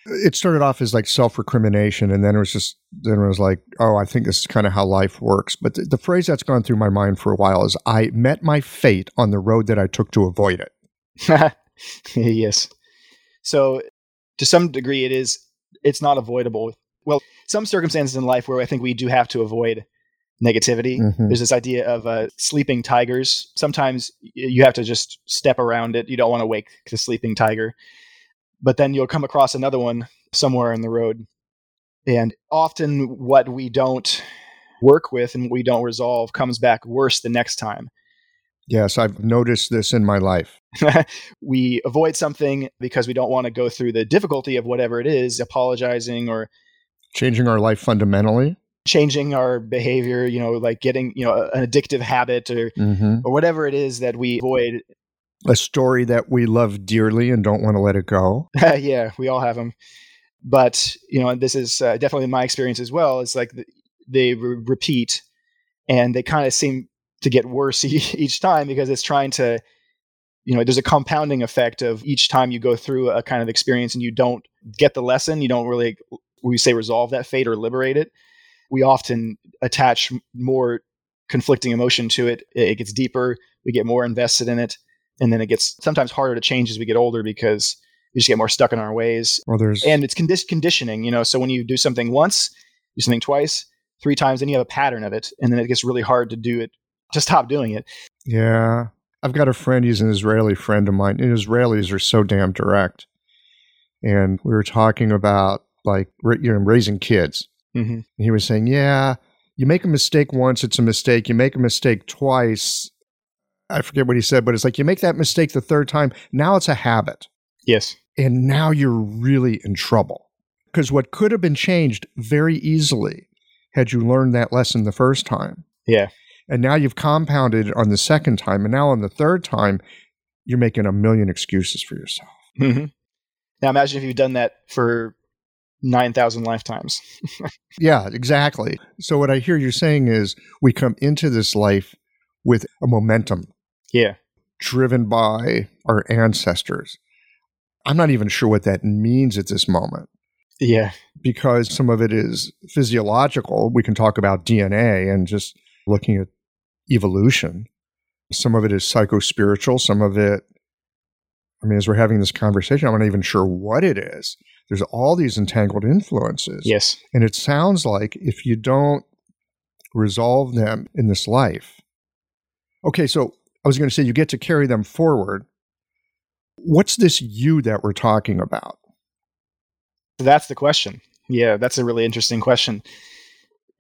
It started off as like self recrimination, and then it was just, then it was like, oh, I think this is kind of how life works. But the, the phrase that's gone through my mind for a while is I met my fate on the road that I took to avoid it. yes. So to some degree it is it's not avoidable. Well, some circumstances in life where I think we do have to avoid negativity. Mhm. There's this idea of uh, sleeping tigers. Sometimes you have to just step around it. You don't want to wake the sleeping tiger. But then you'll come across another one somewhere in the road. And often what we don't work with and we don't resolve comes back worse the next time. Yes, I've noticed this in my life. we avoid something because we don't want to go through the difficulty of whatever it is, apologizing or Changing our life fundamentally. changing our behavior, you know, like getting, you know, an addictive habit or hmm or whatever it is that we avoid. A story that we love dearly and don't want to let it go. yeah, we all have them. But, you know, this is uh, definitely my experience as well. It's like th- they re- repeat and they kind of seem to get worse e- each time because it's trying to you know there's a compounding effect of each time you go through a kind of experience and you don't get the lesson you don't really we say resolve that fate or liberate it we often attach more conflicting emotion to it it gets deeper we get more invested in it and then it gets sometimes harder to change as we get older because we just get more stuck in our ways Well, there's and it's condi- conditioning you know so when you do something once do something twice three times then you have a pattern of it and then it gets really hard to do it to stop doing it Yeah. I've got a friend, he's an Israeli friend of mine. And Israelis are so damn direct. And we were talking about like you know raising kids. mm-hmm. And he was saying, "Yeah, you make a mistake once, it's a mistake. You make a mistake twice, I forget what he said, but it's like you make that mistake the third time, now it's a habit. yes And now you're really in trouble. Because what could have been changed very easily had you learned that lesson the first time. yeah And now you've compounded it on the second time. And now on the third time, you're making a million excuses for yourself. hmm Now imagine if you've done that for nine thousand lifetimes. Yeah, exactly. So what I hear you saying is we come into this life with a momentum yeah, driven by our ancestors. I'm not even sure what that means at this moment yeah, because some of it is physiological. We can talk about DNA and just looking at evolution. Some of it is psycho-spiritual. Some of it, I mean, as we're having this conversation, I'm not even sure what it is. There's all these entangled influences. yes, And it sounds like if you don't resolve them in this life, okay, so I was going to say you get to carry them forward, What's this you that we're talking about? That's the question. Yeah, that's a really interesting question.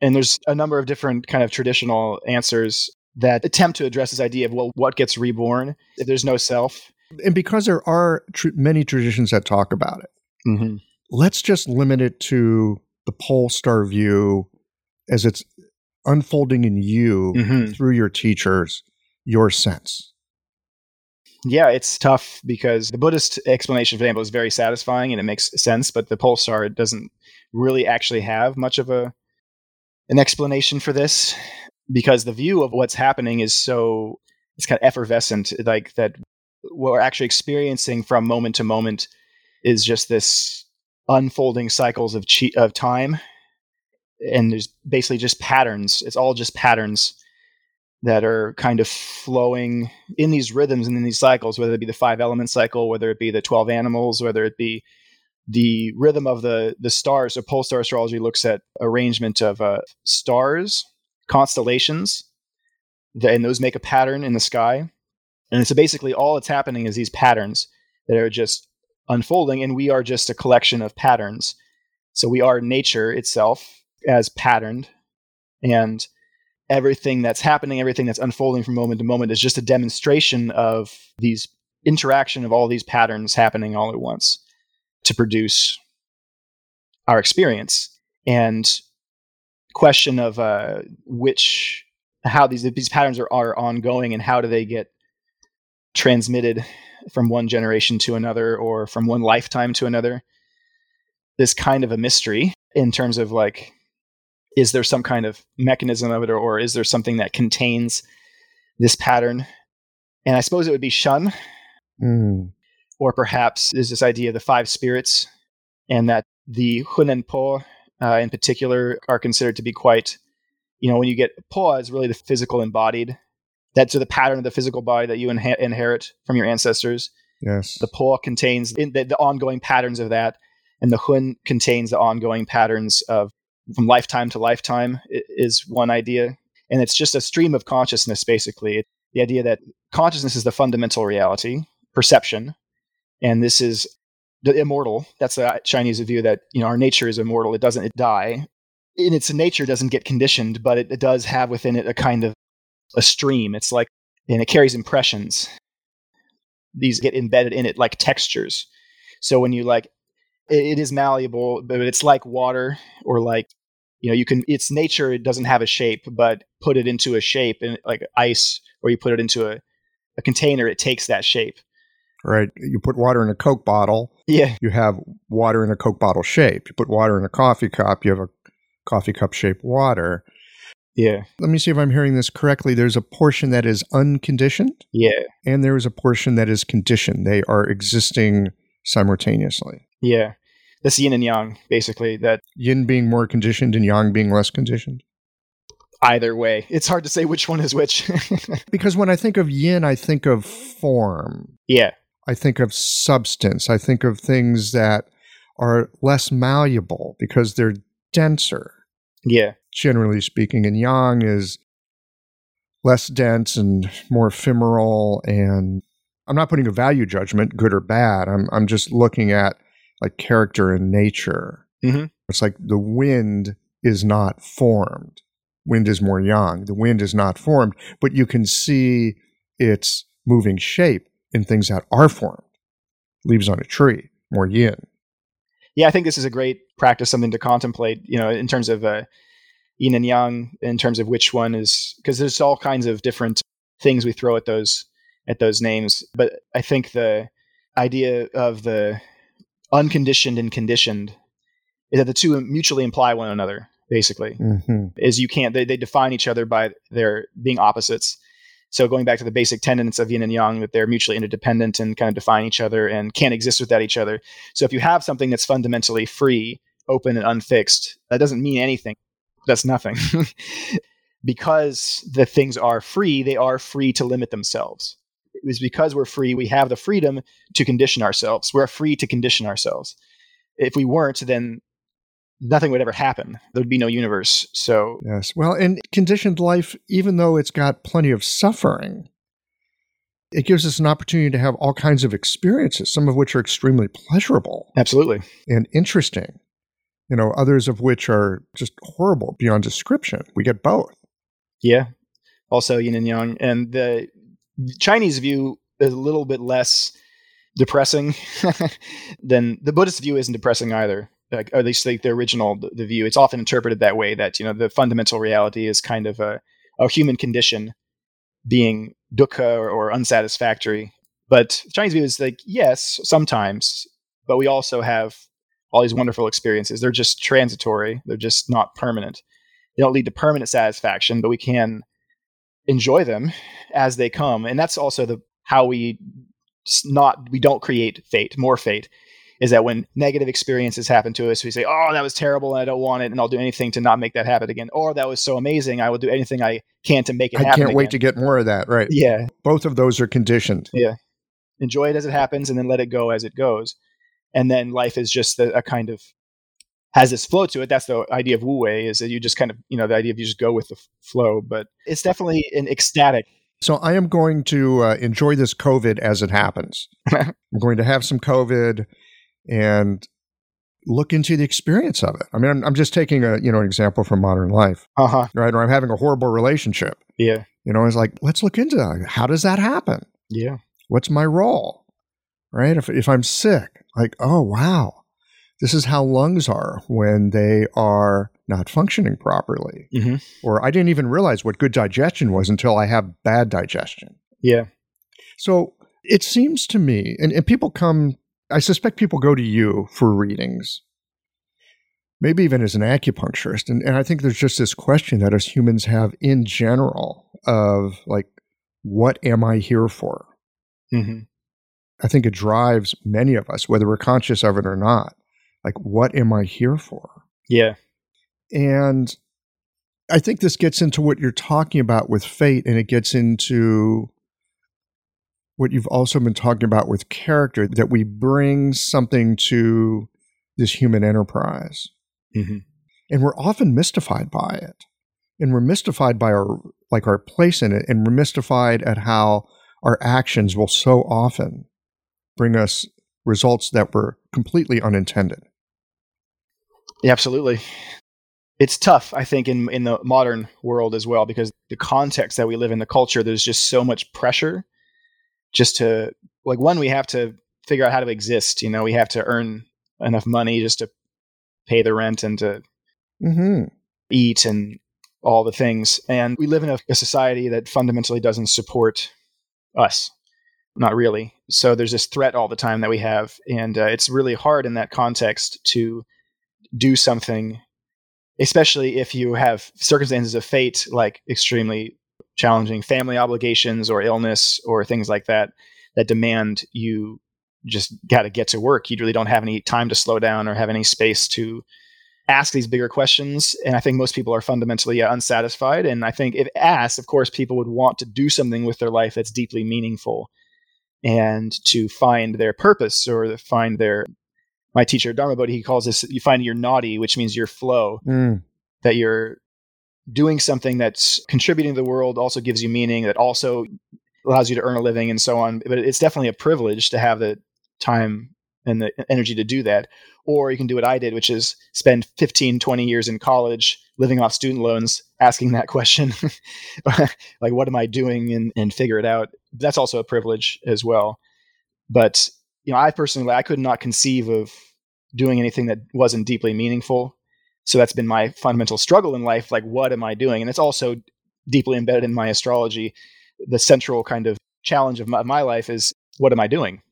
And there's a number of different kind of traditional answers that attempt to address this idea of, well, what gets reborn if there's no self? And because there are tr- many traditions that talk about it, Mm-hmm. let's just limit it to the pole star view as it's unfolding in you Mhm. through your teachers, your sense. Yeah, it's tough because the Buddhist explanation, for example, is very satisfying and it makes sense, but the pole star doesn't really actually have much of a an explanation for this because the view of what's happening is so it's kind of effervescent, like that what we're actually experiencing from moment to moment is just this unfolding cycles of chi- of time, and there's basically just patterns. It's all just patterns that are kind of flowing in these rhythms and in these cycles, whether it be the five element cycle, whether it be the 12 animals, whether it be the rhythm of the, the stars. So pole star astrology looks at arrangement of uh, stars, constellations, and those make a pattern in the sky. And so basically all that's happening is these patterns that are just unfolding, and we are just a collection of patterns. So we are nature itself as patterned, and everything that's happening, everything that's unfolding from moment to moment is just a demonstration of these interaction of all these patterns happening all at once to produce our experience. And question of uh, which how these these patterns are, are ongoing and how do they get transmitted from one generation to another or from one lifetime to another this kind of a mystery in terms of like is there some kind of mechanism of it or, or is there something that contains this pattern and i suppose it would be shen Mm. or perhaps is this idea of the five spirits and that the hun and po uh, in particular are considered to be quite you know when you get po is really the physical embodied that's the pattern of the physical body that you inha- inherit from your ancestors Yes. the po contains in the, the ongoing patterns of that and the hun contains the ongoing patterns of from lifetime to lifetime is one idea. And it's just a stream of consciousness basically. The idea that consciousness is the fundamental reality perception and this is the immortal. That's the chinese view that you know our nature is immortal. It doesn't die. In its nature doesn't get conditioned but it, it does have within it a kind of a stream. It's like and it carries impressions. These get embedded in it like textures. So when you like it, it is malleable but it's like water or like you know you can its nature it doesn't have a shape but put it into a shape and like ice or you put it into a, a container it takes that shape Right. You put water in a Coke bottle, yeah you have water in a Coke bottle shape. You put water in a coffee cup, you have a coffee cup shaped water. yeah Let me see if I'm hearing this correctly. There's a portion that is unconditioned, yeah and there is a portion that is conditioned. They are existing simultaneously. yeah that's yin and yang basically that Yin being more conditioned and yang being less conditioned. either way it's hard to say which one is which Because when I think of yin, I think of form, yeah I think of substance, I think of things that are less malleable because they're denser. yeah generally speaking, and yang is less dense and more ephemeral. And I'm not putting a value judgment, good or bad. I'm I'm just looking at like character and nature. Mhm. It's like the wind is not formed. Wind is more yang. The wind is not formed, but you can see its moving shape in things that are formed. Leaves on a tree, more yin. yeah i think this is a great practice something to contemplate you know in terms of uh, yin and yang in terms of which one is because there's all kinds of different things we throw at those at those names but i think the idea of the unconditioned and conditioned is that the two mutually imply one another basically. Hmm is you can't they, they define each other by their being opposites. So going back to the basic tenets of yin and yang that they're mutually interdependent and kind of define each other and can't exist without each other. So if you have something that's fundamentally free open and unfixed that doesn't mean anything. That's nothing. Because the things are free they are free to limit themselves it was because we're free we have the freedom to condition ourselves we're free to condition ourselves if we weren't then nothing would ever happen there'd be no universe so Yes. Well, and conditioned life, even though it's got plenty of suffering, it gives us an opportunity to have all kinds of experiences, some of which are extremely pleasurable Absolutely. and interesting, you know, others of which are just horrible beyond description. We get both. Yeah. Also yin and yang. And the Chinese view is a little bit less depressing than the Buddhist view isn't depressing either. Like, or at least like the original the, view. It's often interpreted that way that, you know, the fundamental reality is kind of a, a human condition being dukkha or, or unsatisfactory. But Chinese view is like, yes, sometimes, but we also have all these wonderful experiences. They're just transitory. They're just not permanent. They don't lead to permanent satisfaction, but we can enjoy them as they come. And that's also the how we not we don't create fate, more fate is that when negative experiences happen to us, we say, "Oh, that was terrible, and I don't want it, and I'll do anything to not make that happen again." Or that was so amazing, I will do anything I can to make it I happen. can't wait again." to get more of that. Right. Yeah, Both of those are conditioned. yeah. Enjoy it as it happens, and then let it go as it goes. And then life is just a, a kind of has this flow to it. That's the idea of wu wei is that you just kind of you know the idea of you just go with the flow. But it's definitely an ecstatic. So I am going to uh, enjoy this COVID as it happens. I'm going to have some COVID and look into the experience of it. I mean, I'm, I'm just taking a you know an example from modern life, Uh huh. right? Or I'm having a horrible relationship. Yeah. You know, it's like let's look into that. How does that happen? Yeah. What's my role? Right? If if I'm sick, like oh wow, this is how lungs are when they are not functioning properly. hmm Or I didn't even realize what good digestion was until I have bad digestion. Yeah. So it seems to me, and, and people come, I suspect people go to you for readings, maybe even as an acupuncturist. And, and I think there's just this question that us humans have in general of like, what am I here for? hmm I think it drives many of us, whether we're conscious of it or not. Like, what am I here for? Yeah. And I think this gets into what you're talking about with fate, and it gets into what you've also been talking about with character that we bring something to this human enterprise. hmm And we're often mystified by it. And we're mystified by our like our place in it, and we're mystified at how our actions will so often bring us results that were completely unintended. Yeah, absolutely. It's tough, I think, in in the modern world as well, because the context that we live in, the culture, there's just so much pressure just to like one, we have to figure out how to exist. You know, we have to earn enough money just to pay the rent and to Mm-hmm. eat and all the things. And we live in a, a society that fundamentally doesn't support us. Not really. So there's this threat all the time that we have. And uh, it's really hard in that context to do something, especially if you have circumstances of fate like extremely challenging family obligations or illness or things like that that demand you just got to get to work. You really don't have any time to slow down or have any space to ask these bigger questions. And I think most people are fundamentally uh, unsatisfied. And I think if asked, of course, people would want to do something with their life that's deeply meaningful and to find their purpose or find their. My teacher Dharma Bodhi, he calls this you find your nadi, which means your flow, Mm. that you're doing something that's contributing to the world, also gives you meaning, that also allows you to earn a living and so on. But it's definitely a privilege to have the time and the energy to do that. Or you can do what I did, which is spend 15, 20 years in college living off student loans, asking that question, like, what am I doing? And, and figure it out. That's also a privilege as well. But, you know, I personally, I could not conceive of doing anything that wasn't deeply meaningful. So that's been my fundamental struggle in life. Like, what am I doing? And it's also deeply embedded in my astrology. The central kind of challenge of my, my life is, what am I doing?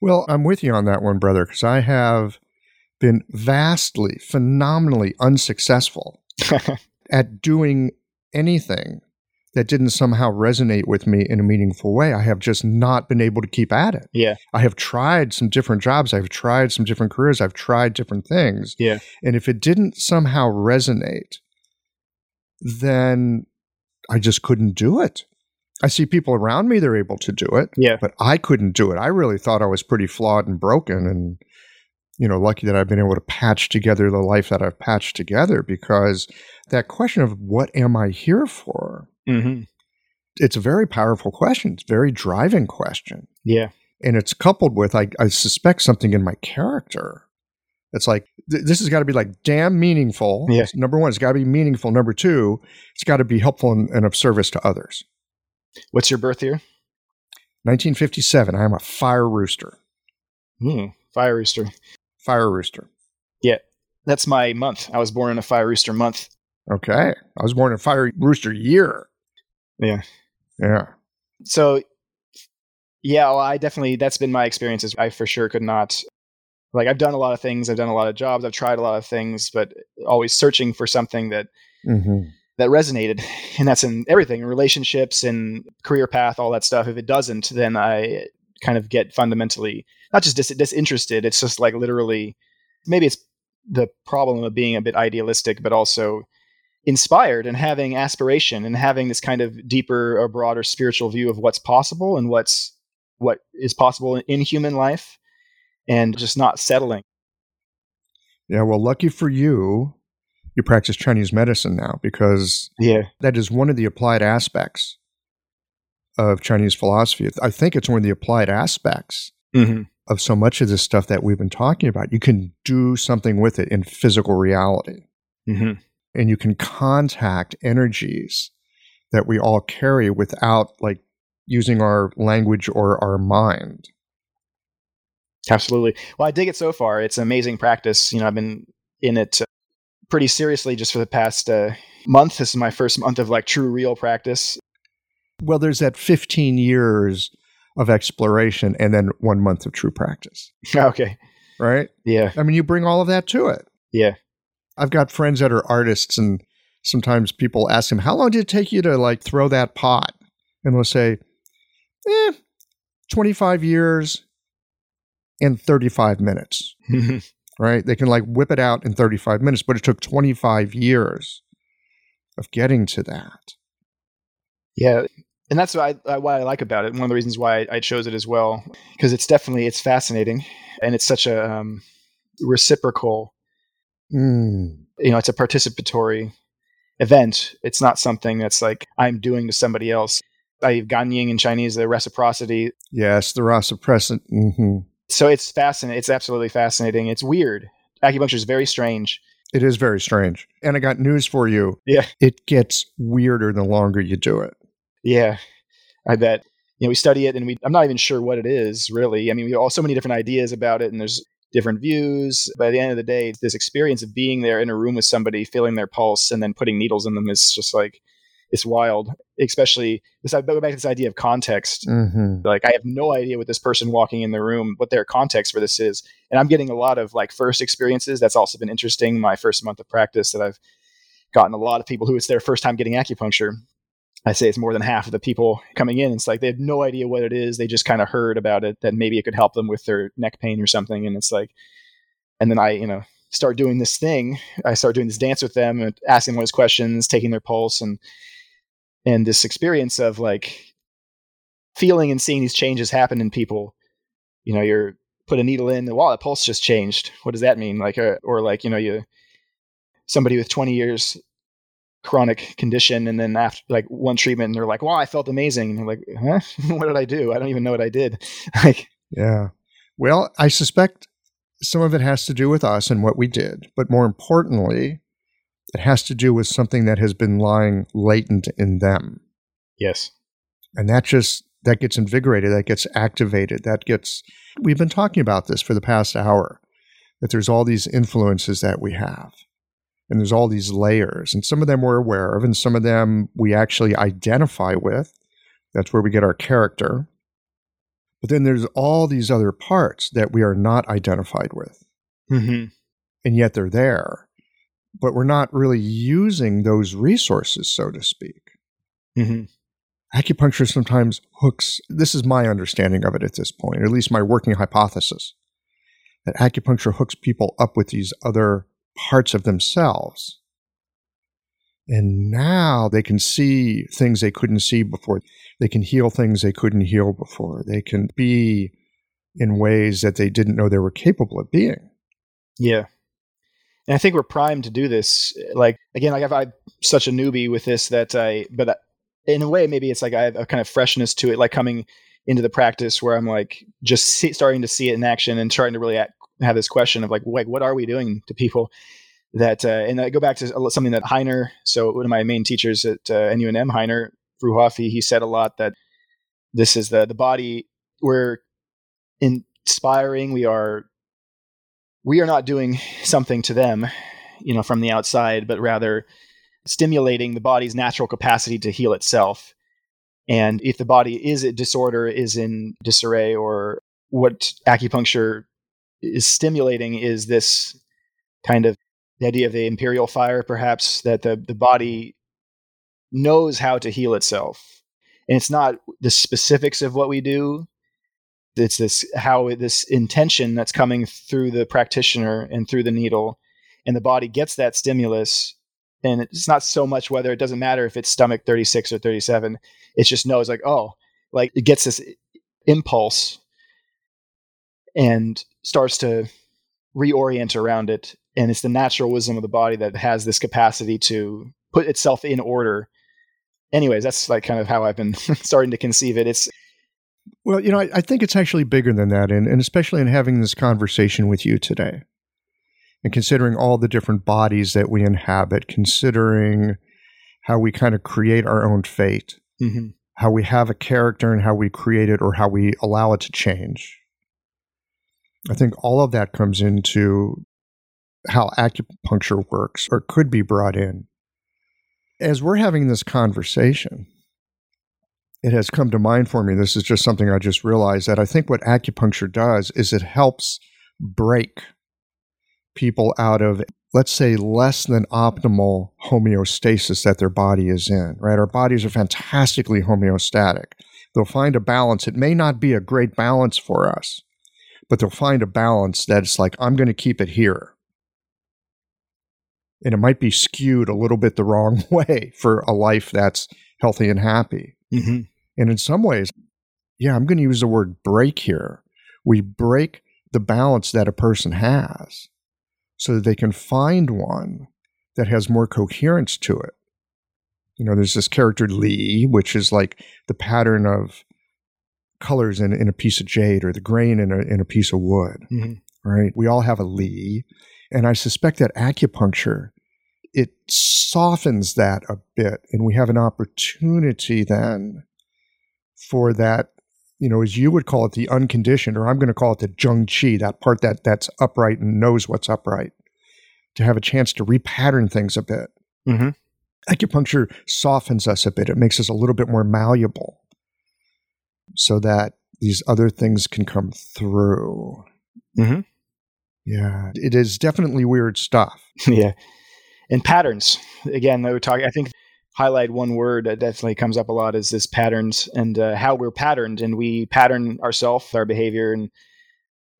Well, I'm with you on that one, brother, because I have been vastly, phenomenally unsuccessful at doing anything that didn't somehow resonate with me in a meaningful way. I have just not been able to keep at it. yeah. I have tried some different jobs, I've tried some different careers, I've tried different things. Yeah. And if it didn't somehow resonate, then I just couldn't do it. I see people around me, they're able to do it Yeah. but I couldn't do it. I really thought I was pretty flawed and broken and you know, lucky that I've been able to patch together the life that I've patched together because that question of what am I here for hmm it's a very powerful question. It's a very driving question. Yeah. And it's coupled with, I, I suspect, something in my character. It's like, th- this has got to be like damn meaningful. Yeah. Number one, it's got to be meaningful. Number two, it's got to be helpful and, and of service to others. What's your birth year? 1957, I am a fire rooster. Hmm. Fire rooster. Fire rooster. Yeah, that's my month. I was born in a fire rooster month. Okay. I was born in fire rooster year. Yeah. Yeah. So, yeah, well, I definitely, that's been my experiences. I for sure could not, like, I've done a lot of things. I've done a lot of jobs. I've tried a lot of things, but always searching for something that, hmm that resonated. And that's in everything, in relationships and career path, all that stuff. If it doesn't, then I kind of get fundamentally, not just dis- disinterested. It's just like literally, maybe it's the problem of being a bit idealistic, but also inspired and having aspiration and having this kind of deeper or broader spiritual view of what's possible and what's what is possible in human life and just not settling Yeah. Well, lucky for you, you practice Chinese medicine now because yeah that is one of the applied aspects of Chinese philosophy. I think it's one of the applied aspects mm-hmm. of so much of this stuff that we've been talking about. You can do something with it in physical reality, Mm-hmm. And you can contact energies that we all carry without like using our language or our mind. absolutely. Well i dig it so far. It's amazing practice. You know i've been in it uh, pretty seriously just for the past uh, month. This is my first month of like true real practice. Well, there's that 15 years of exploration and then one month of true practice, okay. Right? yeah. I mean, you bring all of that to it. yeah I've got friends that are artists, and sometimes people ask them, How long did it take you to like throw that pot? And they'll say, Eh, 25 years and 35 minutes, right? They can like whip it out in 35 minutes, but it took 25 years of getting to that. Yeah, and that's what I, what I like about it. One of the reasons why I chose it as well, because it's definitely it's fascinating, and it's such a um, reciprocal. Mm. You know, it's a participatory event. It's not something that's like I'm doing to somebody else. I Ganying in Chinese, the reciprocity. Yes, the reciprocity. hmm So it's fascinating. It's absolutely fascinating. It's weird. Acupuncture is very strange. It is very strange. And I got news for you. Yeah. It gets weirder the longer you do it. Yeah, I bet. You know, we study it, and we I'm not even sure what it is really. I mean, we have all so many different ideas about it, and there's different views. By the end of the day, this experience of being there in a room with somebody, feeling their pulse, and then putting needles in them is just like it's wild. Especially this, I go back to this idea of context. Mm-hmm. Like I have no idea what this person walking in the room, what their context for this is, and I'm getting a lot of like first experiences. That's also been interesting. My first month of practice, that I've gotten a lot of people who it's their first time getting acupuncture. I say it's more than half of the people coming in. It's like they have no idea what it is. They just kind of heard about it that maybe it could help them with their neck pain or something. And it's like, and then I, you know, start doing this thing. I start doing this dance with them and asking them those questions, taking their pulse, and and this experience of like feeling and seeing these changes happen in people. You know, you're put a needle in, wow, the pulse just changed. What does that mean? Like, uh, or like, you know, you somebody with 20 years chronic condition and then after like one treatment and they're like wow i felt amazing and they're like huh what did i do i don't even know what i did like Yeah. Well, I suspect some of it has to do with us and what we did, but more importantly, it has to do with something that has been lying latent in them. yes And that just that gets invigorated, that gets activated, that gets we've been talking about this for the past hour. That there's all these influences that we have. And there's all these layers, and some of them we're aware of, and some of them we actually identify with. That's where we get our character. But then there's all these other parts that we are not identified with, mm-hmm. and yet they're there. But we're not really using those resources, so to speak. Mm-hmm. Acupuncture sometimes hooks, this is my understanding of it at this point, or at least my working hypothesis, that acupuncture hooks people up with these other parts of themselves. And now they can see things they couldn't see before. They can heal things they couldn't heal before. They can be in ways that they didn't know they were capable of being. yeah and i think we're primed to do this like again like I'm such a newbie with this that i but I, in a way, maybe it's like I have a kind of freshness to it, like coming into the practice where I'm like just see, starting to see it in action and starting to really act, have this question of like, like what are we doing to people? That uh, and I go back to something that Heiner, so one of my main teachers at uh, NUNM, Heiner Fruehauf, he said a lot that this is the the body we're inspiring. We are we are not doing something to them, you know, from the outside, but rather stimulating the body's natural capacity to heal itself. And if the body is a disorder, is in disarray, or what acupuncture is stimulating is this kind of the idea of the imperial fire, perhaps, that the, the body knows how to heal itself. And it's not the specifics of what we do, it's this how this intention that's coming through the practitioner and through the needle. And the body gets that stimulus and it's not so much whether it doesn't matter if it's stomach 36 or 37 it just knows like oh like it gets this impulse. And starts to reorient around it and it's the natural wisdom of the body that has this capacity to put itself in order anyways that's like kind of how i've been starting to conceive it it's well, you know, I, I, think it's actually bigger than that, and, and especially in having this conversation with you today, and considering all the different bodies that we inhabit, considering how we kind of create our own fate, mm-hmm. how we have a character and how we create it or how we allow it to change. I think all of that comes into how acupuncture works or could be brought in. As we're having this conversation, it has come to mind for me. This is just something I just realized that I think what acupuncture does is it helps break people out of, let's say, less than optimal homeostasis that their body is in, right? Our bodies are fantastically homeostatic. They'll find a balance. It may not be a great balance for us, but they'll find a balance that's like, I'm going to keep it here. And it might be skewed a little bit the wrong way for a life that's healthy and happy. Mm-hmm. And in some ways, yeah, I'm going to use the word break here. We break the balance that a person has so that they can find one that has more coherence to it. You know, there's this character Li, which is like the pattern of colors in, in a piece of jade or the grain in a, in a piece of wood, mm-hmm. right? We all have a Li. And I suspect that acupuncture it softens that a bit, and we have an opportunity then for that, you know, as you would call it, the unconditioned, or I'm going to call it the zheng qi, that part that that's upright and knows what's upright, to have a chance to repattern things a bit. Mm-hmm. Acupuncture softens us a bit; it makes us a little bit more malleable, so that these other things can come through. Mm-hmm. Yeah, it is definitely weird stuff. yeah and patterns. Again, I would talk. I think highlight one word that definitely comes up a lot is this patterns and uh, how we're patterned, and we pattern ourselves, our behavior, and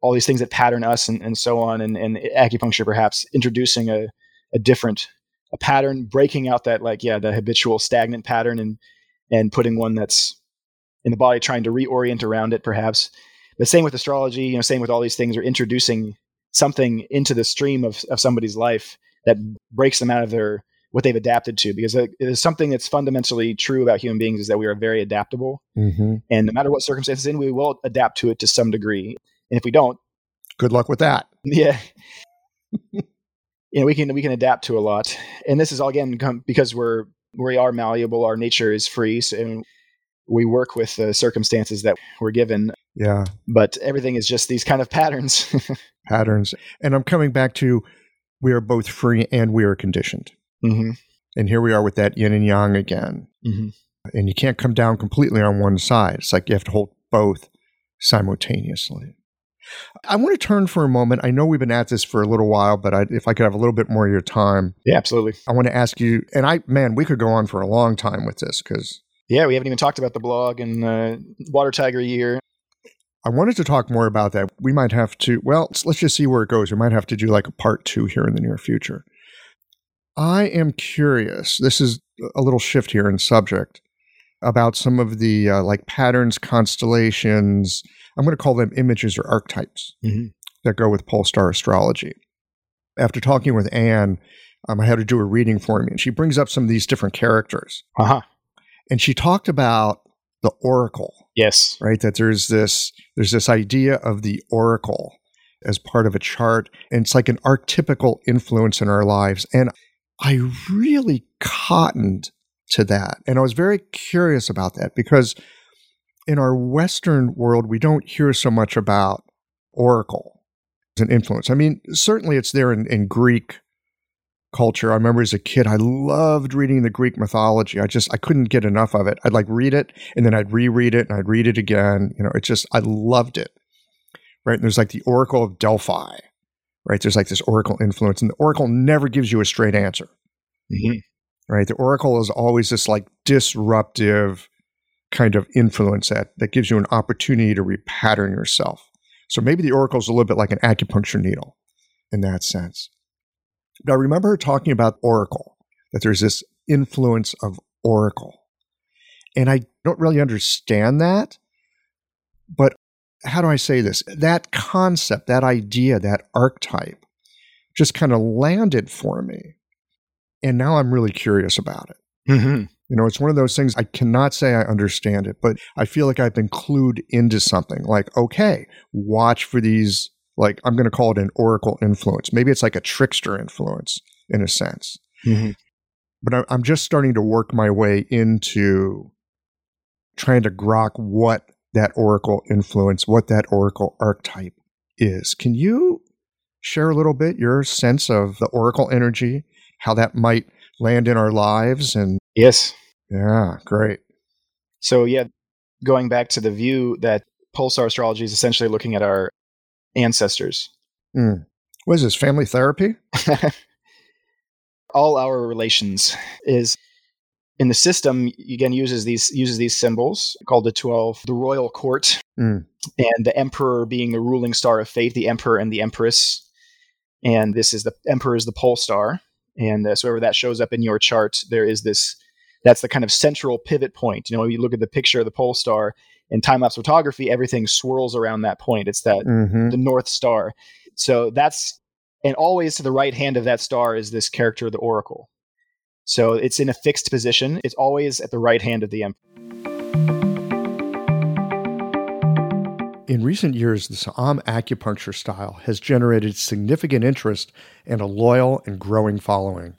all these things that pattern us, and, and so on. And, and acupuncture, perhaps introducing a, a different a pattern, breaking out that like yeah the habitual stagnant pattern, and and putting one that's in the body, trying to reorient around it, perhaps. But same with astrology, you know, same with all these things, are introducing something into the stream of, of somebody's life that breaks them out of their what they've adapted to. Because it is something that's fundamentally true about human beings is that we are very adaptable. Mm-hmm. and no matter what circumstances in we will adapt to it to some degree. And if we don't good luck with that. yeah. You know we can we can adapt to a lot. And this is all again because we're we are malleable our nature is free so, and we work with the circumstances that we're given yeah but everything is just these kind of patterns patterns and i'm coming back to we are both free and we are conditioned. Mm-hmm. And here we are with that yin and yang again. Mm-hmm. And you can't come down completely on one side. It's like you have to hold both simultaneously. I want to turn for a moment. I know we've been at this for a little while, but I, if I could have a little bit more of your time. Yeah, absolutely. I want to ask you, and I, man, we could go on for a long time with this because. Yeah, we haven't even talked about the blog and uh, Water Tiger Year. I wanted to talk more about that. We might have to, well, let's just see where it goes. We might have to do like a part two here in the near future. I am curious. This is a little shift here in subject about some of the uh, like patterns, constellations. I'm going to call them images or archetypes mm-hmm. that go with pole star astrology. After talking with Anne, um, I had to do a reading for me, and she brings up some of these different characters. Uh-huh. And she talked about the oracle, Yes. right? That there's this there's this idea of the oracle as part of a chart, and it's like an archetypical influence in our lives. And I really cottoned to that, and I was very curious about that because in our Western world, we don't hear so much about oracle as an influence. I mean, certainly it's there in, in Greek culture. I remember as a kid, I loved reading the Greek mythology. I just I couldn't get enough of it. I'd like read it and then I'd reread it and I'd read it again. You know, it just I loved it. Right. And there's like the Oracle of Delphi. Right. There's like this Oracle influence, and the Oracle never gives you a straight answer. Mhm. Right. The Oracle is always this like disruptive kind of influence that that gives you an opportunity to repattern yourself. So maybe the Oracle is a little bit like an acupuncture needle in that sense. But I remember her talking about Oracle, that there's this influence of Oracle. And I don't really understand that. But how do I say this? That concept, that idea, that archetype just kind of landed for me. And now I'm really curious about it. Mhm. You know, it's one of those things I cannot say I understand it, but I feel like I've been clued into something. Like, okay, watch for these, like, I'm going to call it an oracle influence. Maybe it's like a trickster influence in a sense. Mhm. But I'm just starting to work my way into trying to grok what that oracle influence, what that oracle archetype is. Can you share a little bit your sense of the oracle energy, how that might land in our lives? And Yes. yeah, great. So yeah, going back to the view that pole star astrology is essentially looking at our ancestors. Mm. What is this, family therapy? All our relations is in the system again uses these uses these symbols called the 12 the royal court Mm. and the emperor being the ruling star of fate the emperor and the empress and this is the emperor is the pole star and uh, so wherever that shows up in your chart there is this that's the kind of central pivot point you know when you look at the picture of the pole star in time lapse photography everything swirls around that point. It's that hmm the north star. So that's and always to the right hand of that star is this character the oracle. So it's in a fixed position. It's always at the right hand of the emperor In recent years, the Sa'am acupuncture style has generated significant interest and a loyal and growing following.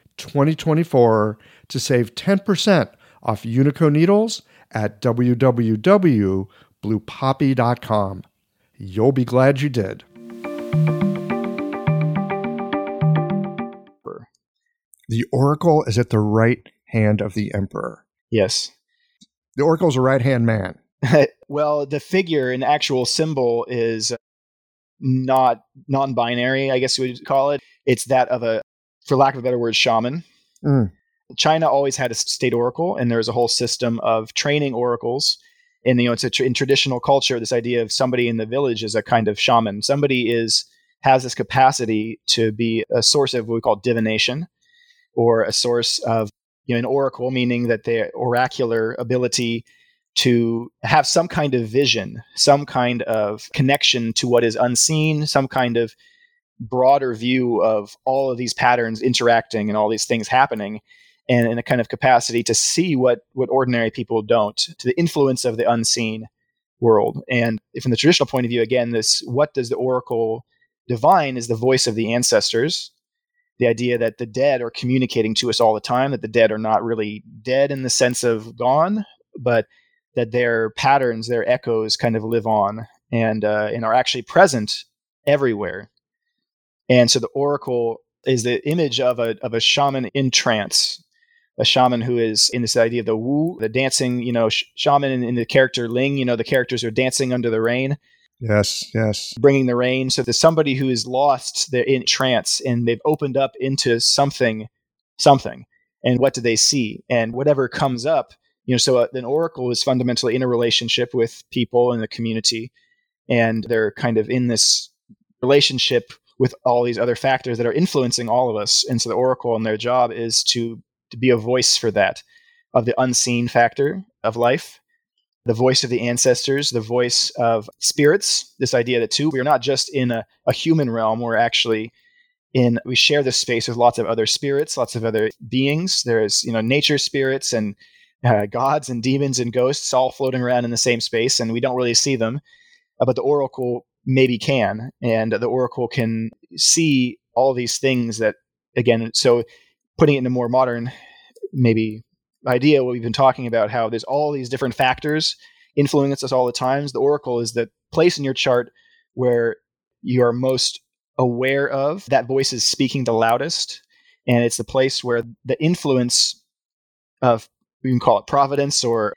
QI2024 to save 10% off Unico needles at www.bluepoppy.com. You'll be glad you did. The oracle is at the right hand of the emperor. yes The oracle's a right hand man. well the figure an actual symbol is not non-binary i guess we would call it it's that of a for lack of a better word shaman Mm. china always had a state oracle and there's a whole system of training oracles and you know it's a tr- in traditional culture this idea of somebody in the village is a kind of shaman somebody is has this capacity to be a source of what we call divination or a source of you know an oracle meaning that their oracular ability to have some kind of vision some kind of connection to what is unseen some kind of broader view of all of these patterns interacting and all these things happening and in a kind of capacity to see what what ordinary people don't to the influence of the unseen world and from the traditional point of view again this what does the oracle divine is the voice of the ancestors the idea that the dead are communicating to us all the time that the dead are not really dead in the sense of gone but that their patterns, their echoes, kind of live on and uh, and are actually present everywhere. And so the oracle is the image of a of a shaman in trance, a shaman who is in this idea of the wu, the dancing, you know, sh- shaman in, in, the character Ling. You know, the characters are dancing under the rain. Yes, yes. Bringing the rain. So there's somebody who is lost, they're in trance, and they've opened up into something, something. And what do they see? And whatever comes up, you know, so uh, an oracle is fundamentally in a relationship with people in the community, and they're kind of in this relationship with all these other factors that are influencing all of us. And so the oracle and their job is to to be a voice for that of the unseen factor of life, the voice of the ancestors, the voice of spirits. This idea that too, we're not just in a, a human realm, we're actually in we share this space with lots of other spirits, lots of other beings. There's, you know, nature spirits and uh, gods and demons and ghosts all floating around in the same space, and we don't really see them. Uh, but the oracle maybe can, and the oracle can see all these things that again. So putting it in a more modern, maybe idea, what we've been talking about, how there's all these different factors influencing us all the times. The oracle is the place in your chart where you are most aware of that voice is speaking the loudest, and it's the place where the influence of we can call it providence or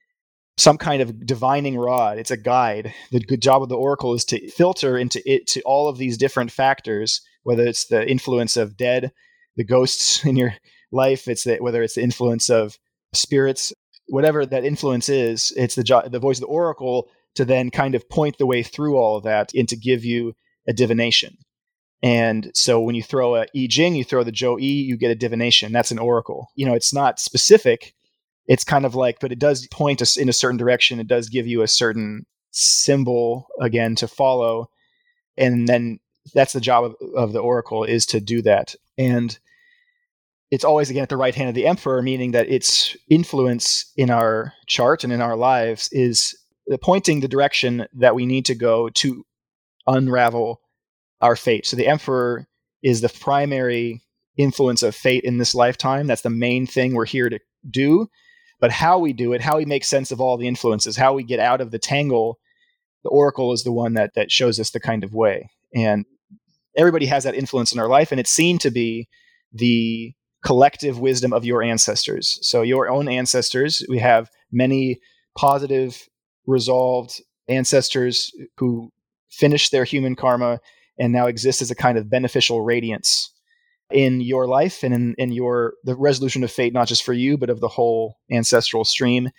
some kind of divining rod. It's a guide. The good job of the oracle is to filter into it to all of these different factors, whether it's the influence of dead, the ghosts in your life, it's the, whether it's the influence of spirits, whatever that influence is. It's the jo- the voice of the oracle to then kind of point the way through all of that and to give you a divination. And so when you throw a I Ching, you throw the Zhou Yi, you get a divination. That's an oracle. You know, it's not specific it's kind of like, but it does point us in a certain direction. It does give you a certain symbol again to follow, and then that's the job of, of the oracle is to do that. And it's always again at the right hand of the emperor, meaning that its influence in our chart and in our lives is pointing the direction that we need to go to unravel our fate. So the emperor is the primary influence of fate in this lifetime. That's the main thing we're here to do but how we do it, how we make sense of all the influences, how we get out of the tangle, the oracle is the one that that shows us the kind of way. And everybody has that influence in our life, and it's seen to be the collective wisdom of your ancestors. So your own ancestors, we have many positive, resolved ancestors who finished their human karma and now exist as a kind of beneficial radiance in your life and in, in your the resolution of fate not just for you but of the whole ancestral stream.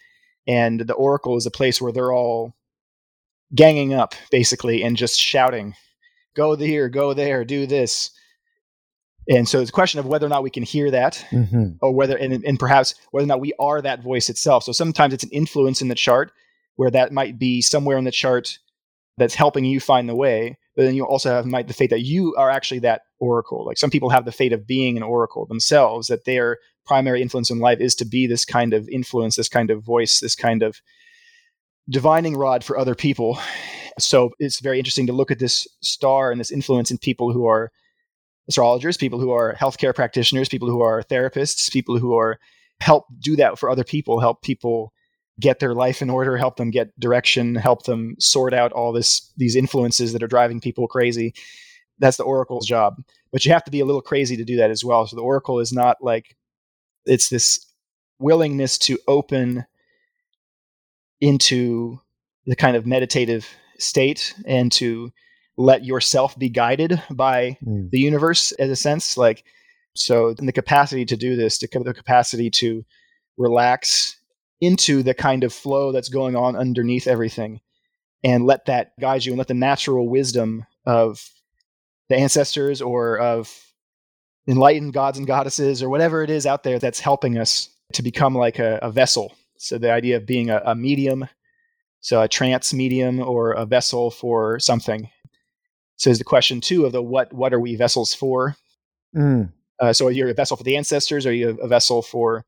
And the oracle is a place where they're all ganging up basically and just shouting go here go there do this. And so it's a question of whether or not we can hear that mm-hmm. or whether and, and perhaps whether or not we are that voice itself. So sometimes it's an influence in the chart where that might be somewhere in the chart that's helping you find the way but then you also have might the fate that you are actually that oracle. Like some people have the fate of being an oracle themselves, that their primary influence in life is to be this kind of influence, this kind of voice, this kind of divining rod for other people. So it's very interesting to look at this star and this influence in people who are astrologers, people who are healthcare practitioners, people who are therapists, people who are help do that for other people, help people get their life in order, help them get direction, help them sort out all this these influences that are driving people crazy. That's the oracle's job. But you have to be a little crazy to do that as well. So the oracle is not like it's this willingness to open into the kind of meditative state and to let yourself be guided by mm. the universe in a sense like so the capacity to do this to the capacity to relax into the kind of flow that's going on underneath everything and let that guide you and let the natural wisdom of the ancestors or of enlightened gods and goddesses or whatever it is out there that's helping us to become like a, a vessel. So the idea of being a, a, medium, so a trance medium or a vessel for something. So is the question too of the what what are we vessels for? Mm. Uh, so are you a vessel for the ancestors? Or are you a vessel for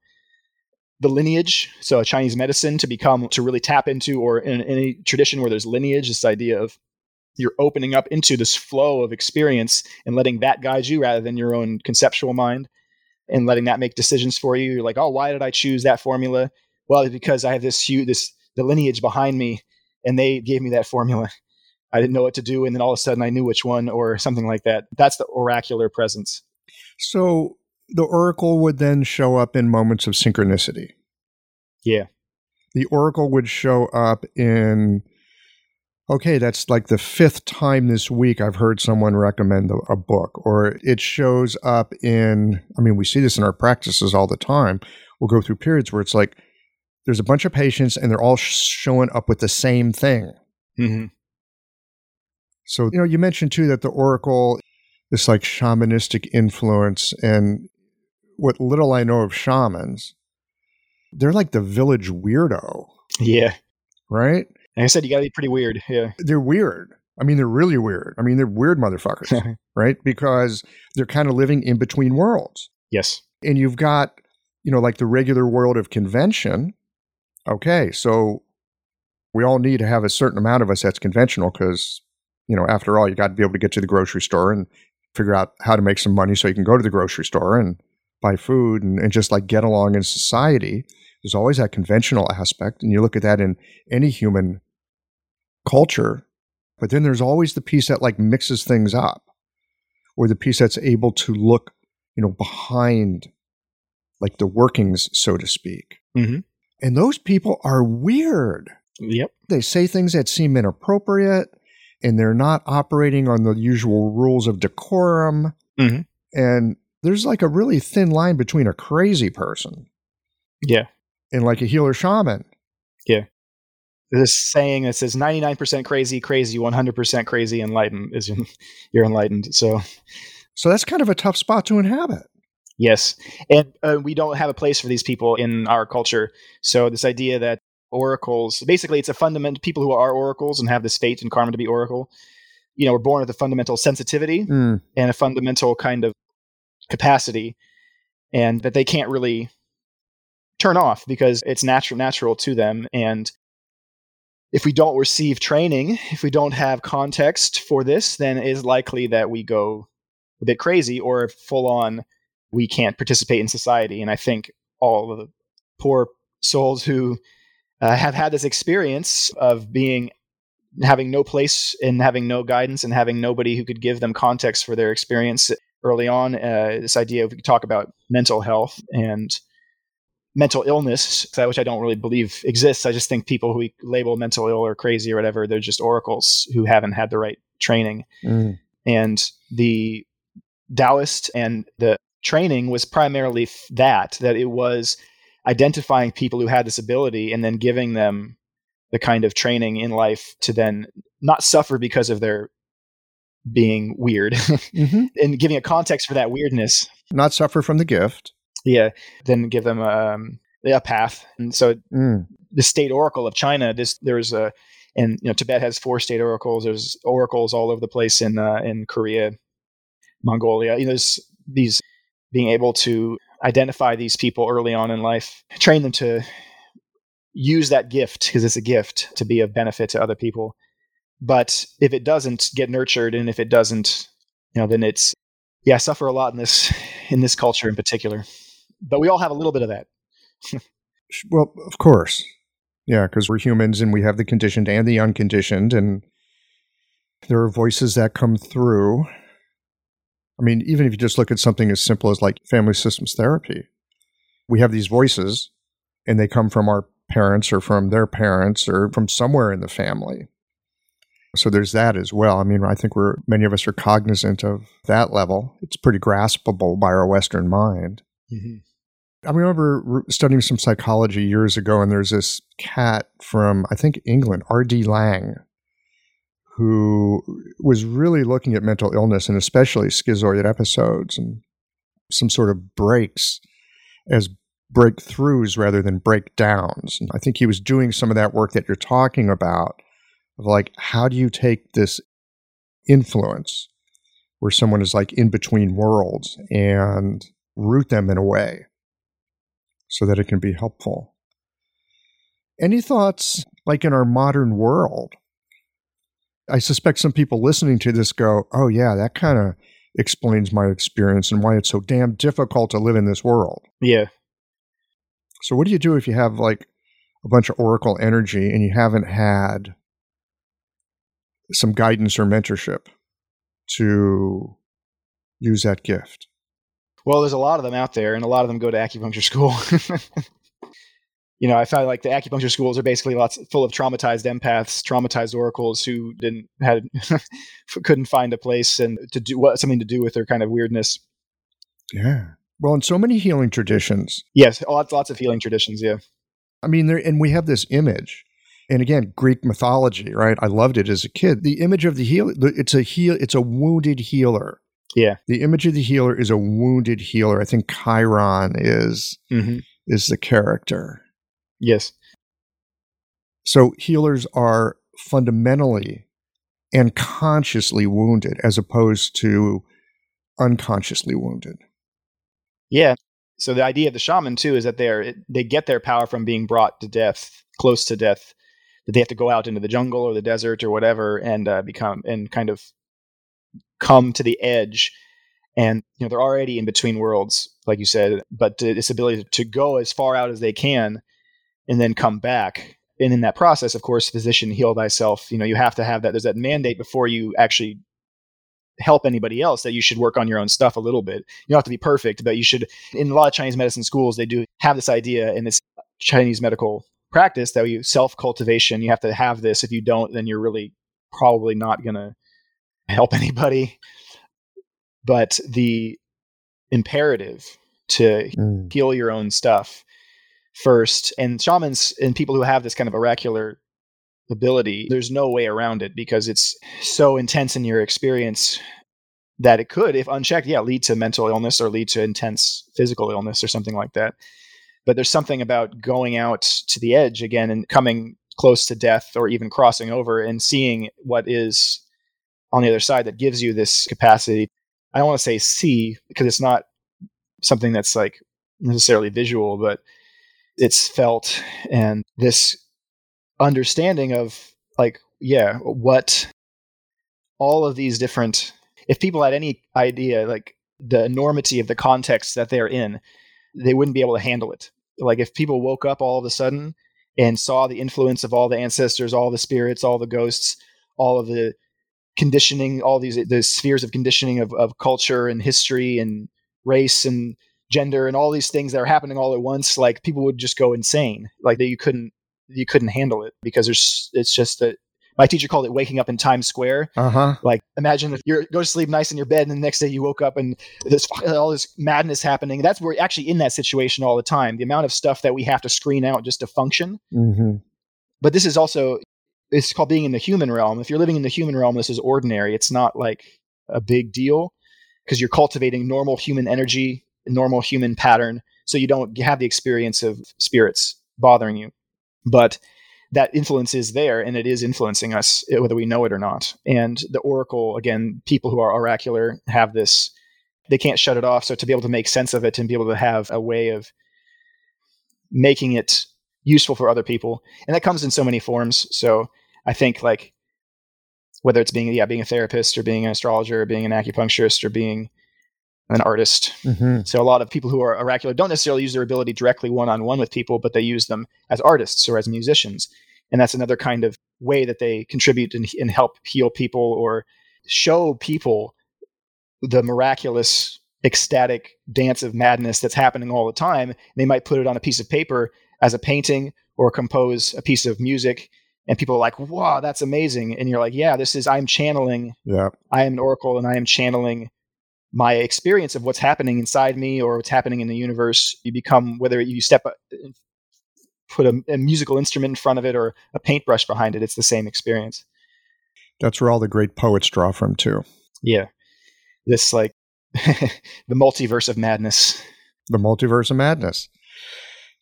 the lineage, so a Chinese medicine to become to really tap into, or in any tradition where there's lineage, this idea of you're opening up into this flow of experience and letting that guide you rather than your own conceptual mind and letting that make decisions for you. You're like, oh, why did I choose that formula? Well, because I have this huge, this the lineage behind me, and they gave me that formula. I didn't know what to do, and then all of a sudden I knew which one, or something like that. That's the oracular presence. So the oracle would then show up in moments of synchronicity. Yeah. The oracle would show up in, okay, that's like the fifth time this week I've heard someone recommend a, a book, or it shows up in, I mean, we see this in our practices all the time. We'll go through periods where it's like there's a bunch of patients and they're all showing up with the same thing. Mm-hmm. So, you know, you mentioned too that the oracle, this like shamanistic influence, and what little I know of shamans, they're like the village weirdo, Yeah. right? Like I said, you got to be pretty weird. Yeah. They're weird. I mean, they're really weird. I mean, they're weird motherfuckers, right? Because they're kind of living in between worlds. yes. And you've got, you know, like the regular world of convention. Okay, so we all need to have a certain amount of us that's conventional because, you know, after all, you got to be able to get to the grocery store and figure out how to make some money so you can go to the grocery store and buy food and, and just like get along in society. There's always that conventional aspect. And you look at that in any human culture. But then there's always the piece that like mixes things up or the piece that's able to look, you know, behind like the workings, so to speak. Mhm. And those people are weird. Yep. They say things that seem inappropriate and they're not operating on the usual rules of decorum. Mhm. And there's like a really thin line between a crazy person Yeah. and like a healer shaman. This saying that says 99% crazy, crazy, 100% crazy, enlightened is you're enlightened. So, So that's kind of a tough spot to inhabit. yes. And uh, we don't have a place for these people in our culture. So, this idea that oracles basically, it's a fundamental people who are oracles and have this fate and karma to be oracle. You know, we're born with a fundamental sensitivity Mm, and a fundamental kind of capacity, and that they can't really turn off because it's natural natural to them. And if we don't receive training, if we don't have context for this, then it is likely that we go a bit crazy or full on we can't participate in society. And I think all the poor souls who uh, have had this experience of being having no place and having no guidance and having nobody who could give them context for their experience early on. Uh, this idea of we could talk about mental health and mental illness, which I don't really believe exists. I just think people who we label mental ill or crazy or whatever, they're just oracles who haven't had the right training. mm, And the Taoist and the training was primarily f- that, that it was identifying people who had this ability and then giving them the kind of training in life to then not suffer because of their being weird mhm. and giving a context for that weirdness. Not suffer from the gift. Yeah, then give them um, a path. And so Mm, the state oracle of China, this there's a and you know Tibet has four state oracles. There's oracles all over the place in uh, in Korea, Mongolia. You know, there's these being able to identify these people early on in life, train them to use that gift because it's a gift to be of benefit to other people. But if it doesn't get nurtured, and if it doesn't, you know, then it's yeah, I suffer a lot in this in this culture in particular. But we all have a little bit of that. well, of course. Yeah, because we're humans and we have the conditioned and the unconditioned, and there are voices that come through. I mean, even if you just look at something as simple as like family systems therapy, we have these voices and they come from our parents or from their parents or from somewhere in the family. So there's that as well. I mean, I think we're many of us are cognizant of that level. It's pretty graspable by our Western mind. Mm-hmm. I remember studying some psychology years ago, and there's this cat from, I think, England, R.D. Laing, who was really looking at mental illness and especially schizoid episodes and some sort of breaks as breakthroughs rather than breakdowns. And I think he was doing some of that work that you're talking about of like, how do you take this influence where someone is like in between worlds and root them in a way so that it can be helpful. Any thoughts, like in our modern world? I suspect some people listening to this go, oh, yeah, that kind of explains my experience and why it's so damn difficult to live in this world. Yeah. So, what do you do if you have like a bunch of oracle energy and you haven't had some guidance or mentorship to use that gift? Well, there's a lot of them out there, and a lot of them go to acupuncture school. you know, I found like the acupuncture schools are basically lots full of traumatized empaths, traumatized oracles who didn't had couldn't find a place and to do what something to do with their kind of weirdness. Yeah. Well, in so many healing traditions. Yes, lots lots of healing traditions. Yeah. I mean, there and we have this image, and again, Greek mythology, right? I loved it as a kid. The image of the healer, it's a heal, it's a wounded healer. Yeah. The image of the healer is a wounded healer. I think Chiron is mm-hmm. is the character. Yes. So healers are fundamentally and consciously wounded as opposed to unconsciously wounded. Yeah. So the idea of the shaman too is that they're they get their power from being brought to death, close to death. That they have to go out into the jungle or the desert or whatever and uh, become and kind of come to the edge. And you know they're already in between worlds, like you said, but this ability to go as far out as they can and then come back. And in that process, of course, physician heal thyself. You know, you have to have that. There's that mandate before you actually help anybody else that you should work on your own stuff a little bit. You don't have to be perfect, but you should. In a lot of Chinese medicine schools, they do have this idea in this Chinese medical practice that you self cultivation. You have to have this. If you don't, then you're really probably not going to help anybody. But the imperative to mm. heal your own stuff first. And shamans and people who have this kind of oracular ability, there's no way around it because it's so intense in your experience that it could, if unchecked, yeah, lead to mental illness or lead to intense physical illness or something like that. But there's something about going out to the edge again and coming close to death or even crossing over and seeing what is on the other side that gives you this capacity. I don't want to say see because it's not something that's like necessarily visual, but it's felt and this understanding of like yeah what all of these different if people had any idea like the enormity of the context that they're in they wouldn't be able to handle it like if people woke up all of a sudden and saw the influence of all the ancestors all the spirits all the ghosts all of the conditioning all these the spheres of conditioning of, of culture and history and race and gender and all these things that are happening all at once like people would just go insane like that you couldn't you couldn't handle it because there's it's just that my teacher called it waking up in Times Square. Uh-huh. Like imagine if you go to sleep nice in your bed and the next day you woke up and there's all this madness happening. That's we're actually in that situation all the time. The amount of stuff that we have to screen out just to function. Mm-hmm. But this is also it's called being in the human realm. If you're living in the human realm, this is ordinary. It's not like a big deal because you're cultivating normal human energy, normal human pattern, so you don't have the experience of spirits bothering you but that influence is there and it is influencing us eh, whether we know it or not and the oracle again people who are oracular have this they can't shut it off so to be able to make sense of it and be able to have a way of making it useful for other people and that comes in so many forms so i think like whether it's being yeah being a therapist or being an astrologer or being an acupuncturist or being an artist. Mm-hmm. So a lot of people who are oracular don't necessarily use their ability directly one on one with people, but they use them as artists or as musicians. And that's another kind of way that they contribute and, and help heal people or show people the miraculous, ecstatic dance of madness that's happening all the time. They might put it on a piece of paper as a painting or compose a piece of music and people are like, "Wow, that's amazing!" And you're like, "Yeah, this is I'm channeling. Yeah, I am an oracle, and I am channeling my experience of what's happening inside me or what's happening in the universe. You become whether you step put a, a, musical instrument in front of it or a paintbrush behind it. It's the same experience. That's where all the great poets draw from too. Yeah, this like the multiverse of madness. The multiverse of madness.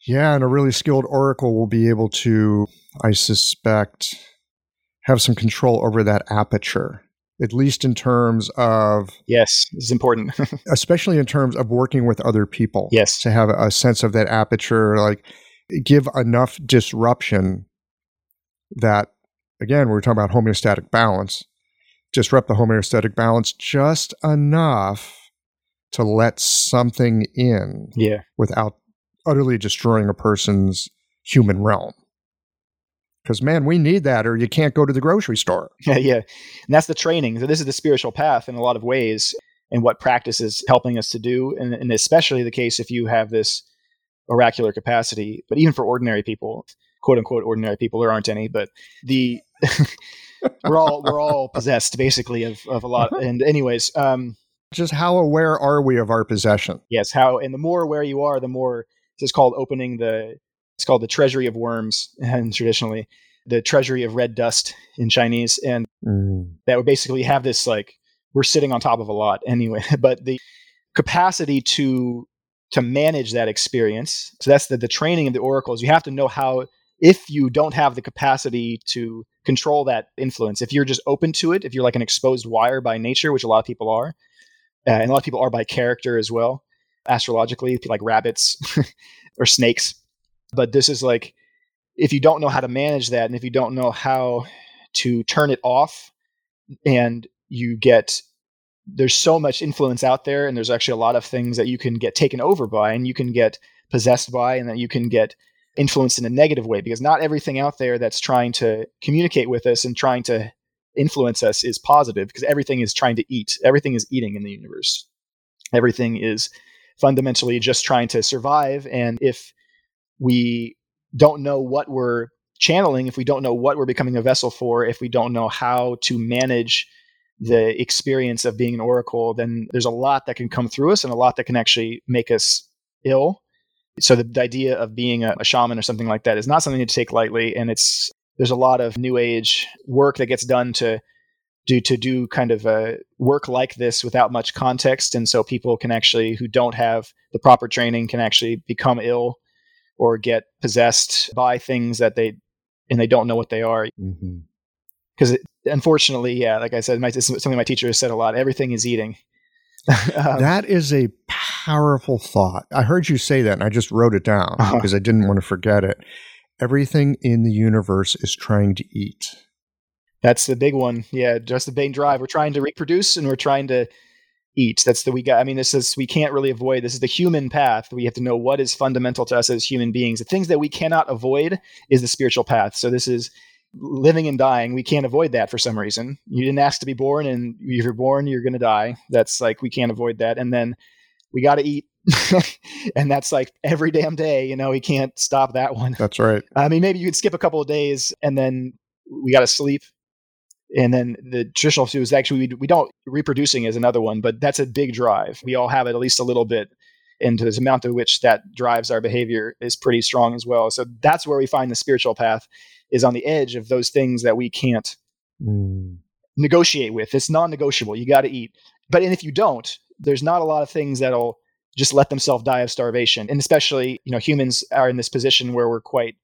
Yeah, and a really skilled oracle will be able to, I suspect, have some control over that aperture at least in terms of yes this is important. especially in terms of working with other people yes. to have a sense of that aperture like give enough disruption that again we are talking about homeostatic balance disrupt the homeostatic balance just enough to let something in yeah. without utterly destroying a person's human realm Because, man, we need that or you can't go to the grocery store. Yeah, yeah. And that's the training. So, this is the spiritual path in a lot of ways and what practice is helping us to do. And, and especially the case if you have this oracular capacity, but even for ordinary people, quote unquote ordinary people, there aren't any, but the. we're all we're all possessed basically of, of a lot and anyways um just how aware are we of our possession yes how and the more aware you are the more it's called opening the it's called the treasury of worms and traditionally the treasury of red dust in chinese and mm. that would basically have this like we're sitting on top of a lot anyway but the capacity to to manage that experience so that's the, the training of the oracles you have to know how if you don't have the capacity to control that influence, if you're just open to it, if you're like an exposed wire by nature, which a lot of people are, uh, and a lot of people are by character as well, astrologically, like rabbits or snakes. But this is like, if you don't know how to manage that, and if you don't know how to turn it off, and you get there's so much influence out there, and there's actually a lot of things that you can get taken over by, and you can get possessed by, and that you can get influenced in a negative way because not everything out there that's trying to communicate with us and trying to influence us is positive because everything is trying to eat. Everything is eating in the universe. Everything is fundamentally just trying to survive. And if we don't know what we're channeling, if we don't know what we're becoming a vessel for, if we don't know how to manage the experience of being an oracle, then there's a lot that can come through us and a lot that can actually make us ill so the, the idea of being a, a shaman or something like that is not something to take lightly, and it's there's a lot of new age work that gets done to do to do kind of a work like this without much context, and so people can actually who don't have the proper training can actually become ill or get possessed by things that they and they don't know what they are. Because mm-hmm. unfortunately, yeah, like I said, my, something my teacher has said a lot. Everything is eating. um, that is a powerful thought. I heard you say that and I just wrote it down uh-huh. because I didn't want to forget it. Everything in the universe is trying to eat. That's the big one. Yeah, just the main drive. We're trying to reproduce and we're trying to eat. That's the we got. I mean, this is we can't really avoid. This is the human path. We have to know what is fundamental to us as human beings. The things that we cannot avoid is the spiritual path. So this is living and dying. We can't avoid that for some reason. You didn't ask to be born, and if you're born, you're going to die. That's like we can't avoid that. And then we got to eat. and that's like every damn day, you know, we can't stop that one. That's right. I mean, maybe you could skip a couple of days and then we got to sleep. And then the traditional view is actually, we, we don't, reproducing is another one, but that's a big drive. We all have it at least a little bit. And the amount to which that drives our behavior is pretty strong as well. So that's where we find the spiritual path is on the edge of those things that we can't mm. negotiate with. It's non negotiable. You got to eat. But and if you don't, there's not a lot of things that'll just let themselves die of starvation. And especially, you know, humans are in this position where we're quite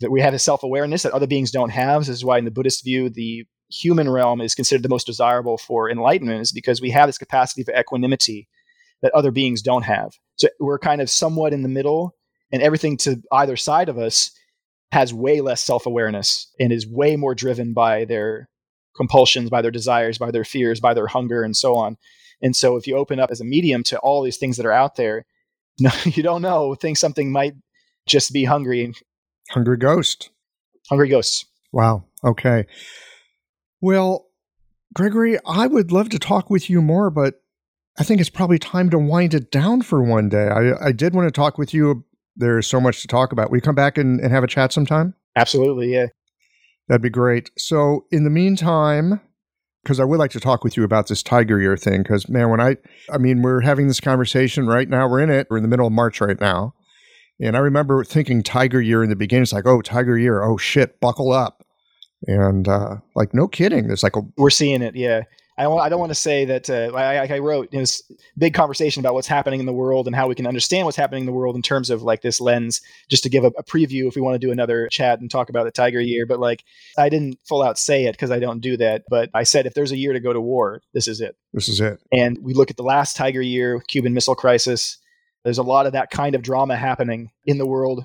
that we have a self-awareness that other beings don't have. This is why in the Buddhist view, the human realm is considered the most desirable for enlightenment, is because we have this capacity for equanimity that other beings don't have. So we're kind of somewhat in the middle, and everything to either side of us has way less self-awareness and is way more driven by their compulsions, by their desires, by their fears, by their hunger, and so on. And so if you open up as a medium to all these things that are out there, no, you don't know. Think something might just be hungry. Hungry ghost. Hungry ghosts. Wow. Okay. Well, Gregory, I would love to talk with you more, but I think it's probably time to wind it down for one day. I, I did want to talk with you. There's so much to talk about. Will you come back and, and have a chat sometime? Absolutely. Yeah. That'd be great. So, in the meantime, because I would like to talk with you about this tiger year thing. Because man, when I, I mean, we're having this conversation right now. We're in it. We're in the middle of March right now, and I remember thinking tiger year in the beginning. It's like, oh, tiger year. Oh shit, buckle up. And uh, like, no kidding. There's like a we're seeing it. Yeah, I don't, I don't want to say that uh, I, I, wrote this big conversation about what's happening in the world and how we can understand what's happening in the world in terms of like this lens, just to give a, a preview if we want to do another chat and talk about the Tiger Year. But like, I didn't full out say it because I don't do that. But I said if there's a year to go to war, this is it. This is it. And we look at the last Tiger Year, Cuban Missile Crisis. There's a lot of that kind of drama happening in the world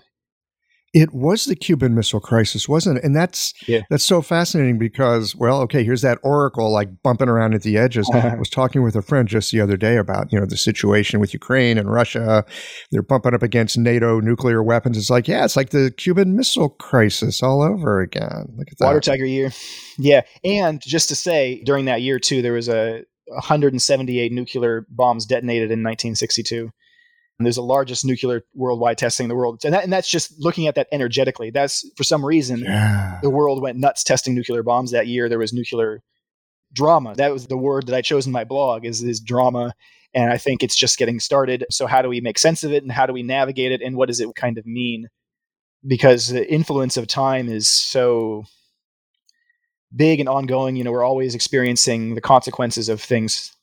It was the Cuban Missile Crisis, wasn't it? And that's Yeah. that's so fascinating because, well, okay, here's that oracle like bumping around at the edges. I was talking with a friend just the other day about you know the situation with Ukraine and Russia. They're bumping up against NATO nuclear weapons. It's like, yeah, it's like the Cuban Missile Crisis all over again. Look at that. Water Tiger year. Yeah. And just to say, during that year, too, there was a 178 nuclear bombs detonated in 1962. And there's the largest nuclear worldwide testing in the world. And, that, and that's just looking at that energetically. That's for some reason, yeah. the world went nuts testing nuclear bombs that year. There was nuclear drama. That was the word that I chose in my blog is, is drama. And I think it's just getting started. So how do we make sense of it and how do we navigate it and what does it kind of mean? Because the influence of time is so big and ongoing. You know, we're always experiencing the consequences of things.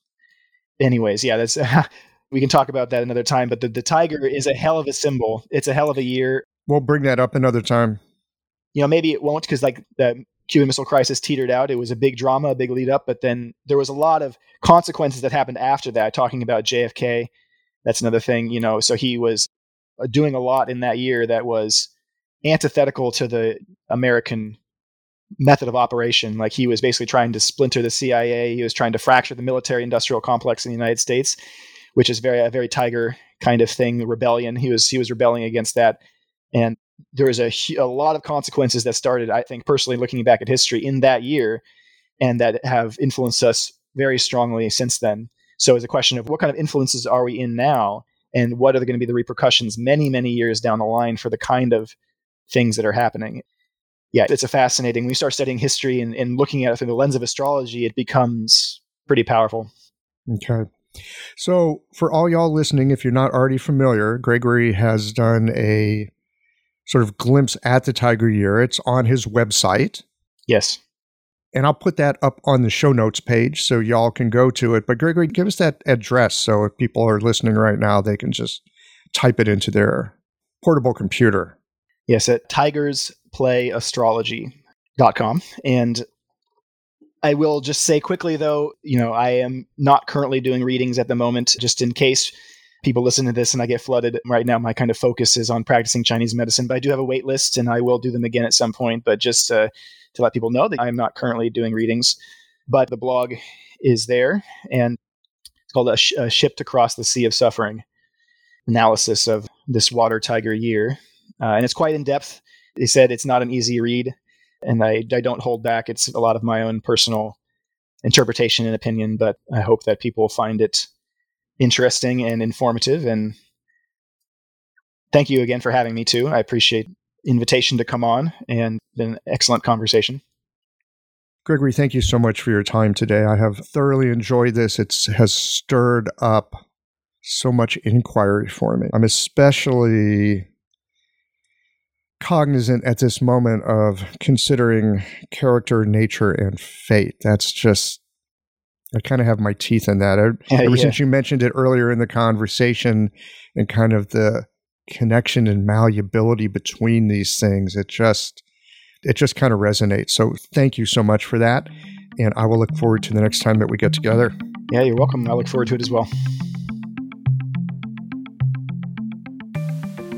Anyways, yeah, that's we can talk about that another time. But the, the tiger is a hell of a symbol. It's a hell of a year. We'll bring that up another time. You know, maybe it won't because like the Cuban Missile Crisis teetered out. It was a big drama, a big lead up, but then there was a lot of consequences that happened after that. Talking about JFK, that's another thing. You know, so he was uh, doing a lot in that year that was antithetical to the American method of operation. Like he was basically trying to splinter the CIA. He was trying to fracture the military industrial complex in the United States, which is very a very tiger kind of thing, rebellion. He was he was rebelling against that, and there was a a lot of consequences that started. I think personally, looking back at history in that year, and that have influenced us very strongly since then. So it's a question of what kind of influences are we in now, and what are going to be the repercussions many many years down the line for the kind of things that are happening yeah, it's a fascinating. You start studying history and, and looking at it through the lens of astrology, it becomes pretty powerful. Okay. So, for all y'all listening, if you're not already familiar, Gregory has done a sort of glimpse at the Tiger Year. It's on his website. Yes. And I'll put that up on the show notes page so y'all can go to it. But, Gregory, give us that address so if people are listening right now, they can just type it into their portable computer. Yes, at tigerspłayastrology.com. And I will just say quickly, though, you know, I am not currently doing readings at the moment, just in case people listen to this and I get flooded. Right now, my kind of focus is on practicing Chinese medicine, but I do have a wait list and I will do them again at some point. But just uh, to let people know that I'm not currently doing readings, but the blog is there and it's called a, Sh- a Ship to Cross the Sea of Suffering analysis of this water tiger year. Uh, and it's quite in depth. They said it's not an easy read, and I, I don't hold back. It's a lot of my own personal interpretation and opinion, but I hope that people find it interesting and informative. And thank you again for having me too. I appreciate invitation to come on and an excellent conversation. Gregory, thank you so much for your time today. I have thoroughly enjoyed this. It has stirred up so much inquiry for me. I'm especially cognizant at this moment of considering character, nature, and fate. That's just, I kind of have my teeth in that. Ever Yeah. since you mentioned it earlier in the conversation and kind of the connection and malleability between these things, it just, it just kind of resonates. So thank you so much for that. And I will look forward to the next time that we get together. Yeah, you're welcome. I look forward to it as well.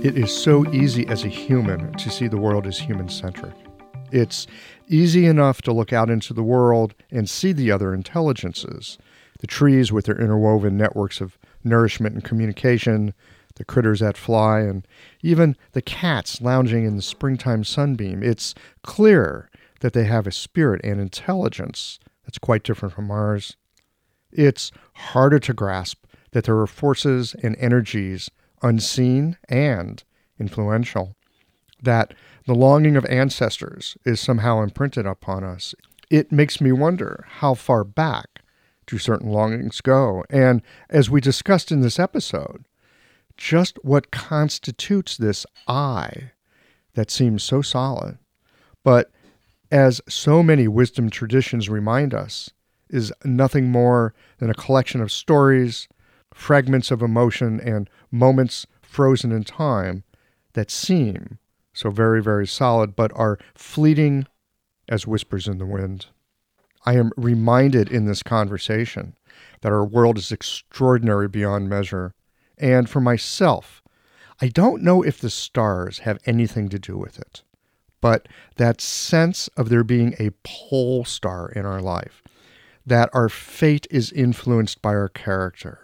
It is so easy as a human to see the world as human centric. It's easy enough to look out into the world and see the other intelligences the trees with their interwoven networks of nourishment and communication, the critters that fly, and even the cats lounging in the springtime sunbeam. It's clear that they have a spirit and intelligence that's quite different from ours. It's harder to grasp that there are forces and energies unseen and influential, that the longing of ancestors is somehow imprinted upon us. It makes me wonder how far back do certain longings go? And as we discussed in this episode, just what constitutes this I that seems so solid, but as so many wisdom traditions remind us, is nothing more than a collection of stories, fragments of emotion, and moments frozen in time that seem so very, very solid, but are fleeting as whispers in the wind. I am reminded in this conversation that our world is extraordinary beyond measure. And for myself, I don't know if the stars have anything to do with it, but that sense of there being a pole star in our life, that our fate is influenced by our character.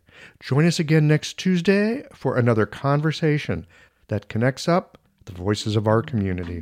Join us again next Tuesday for another conversation that connects up the voices of our community.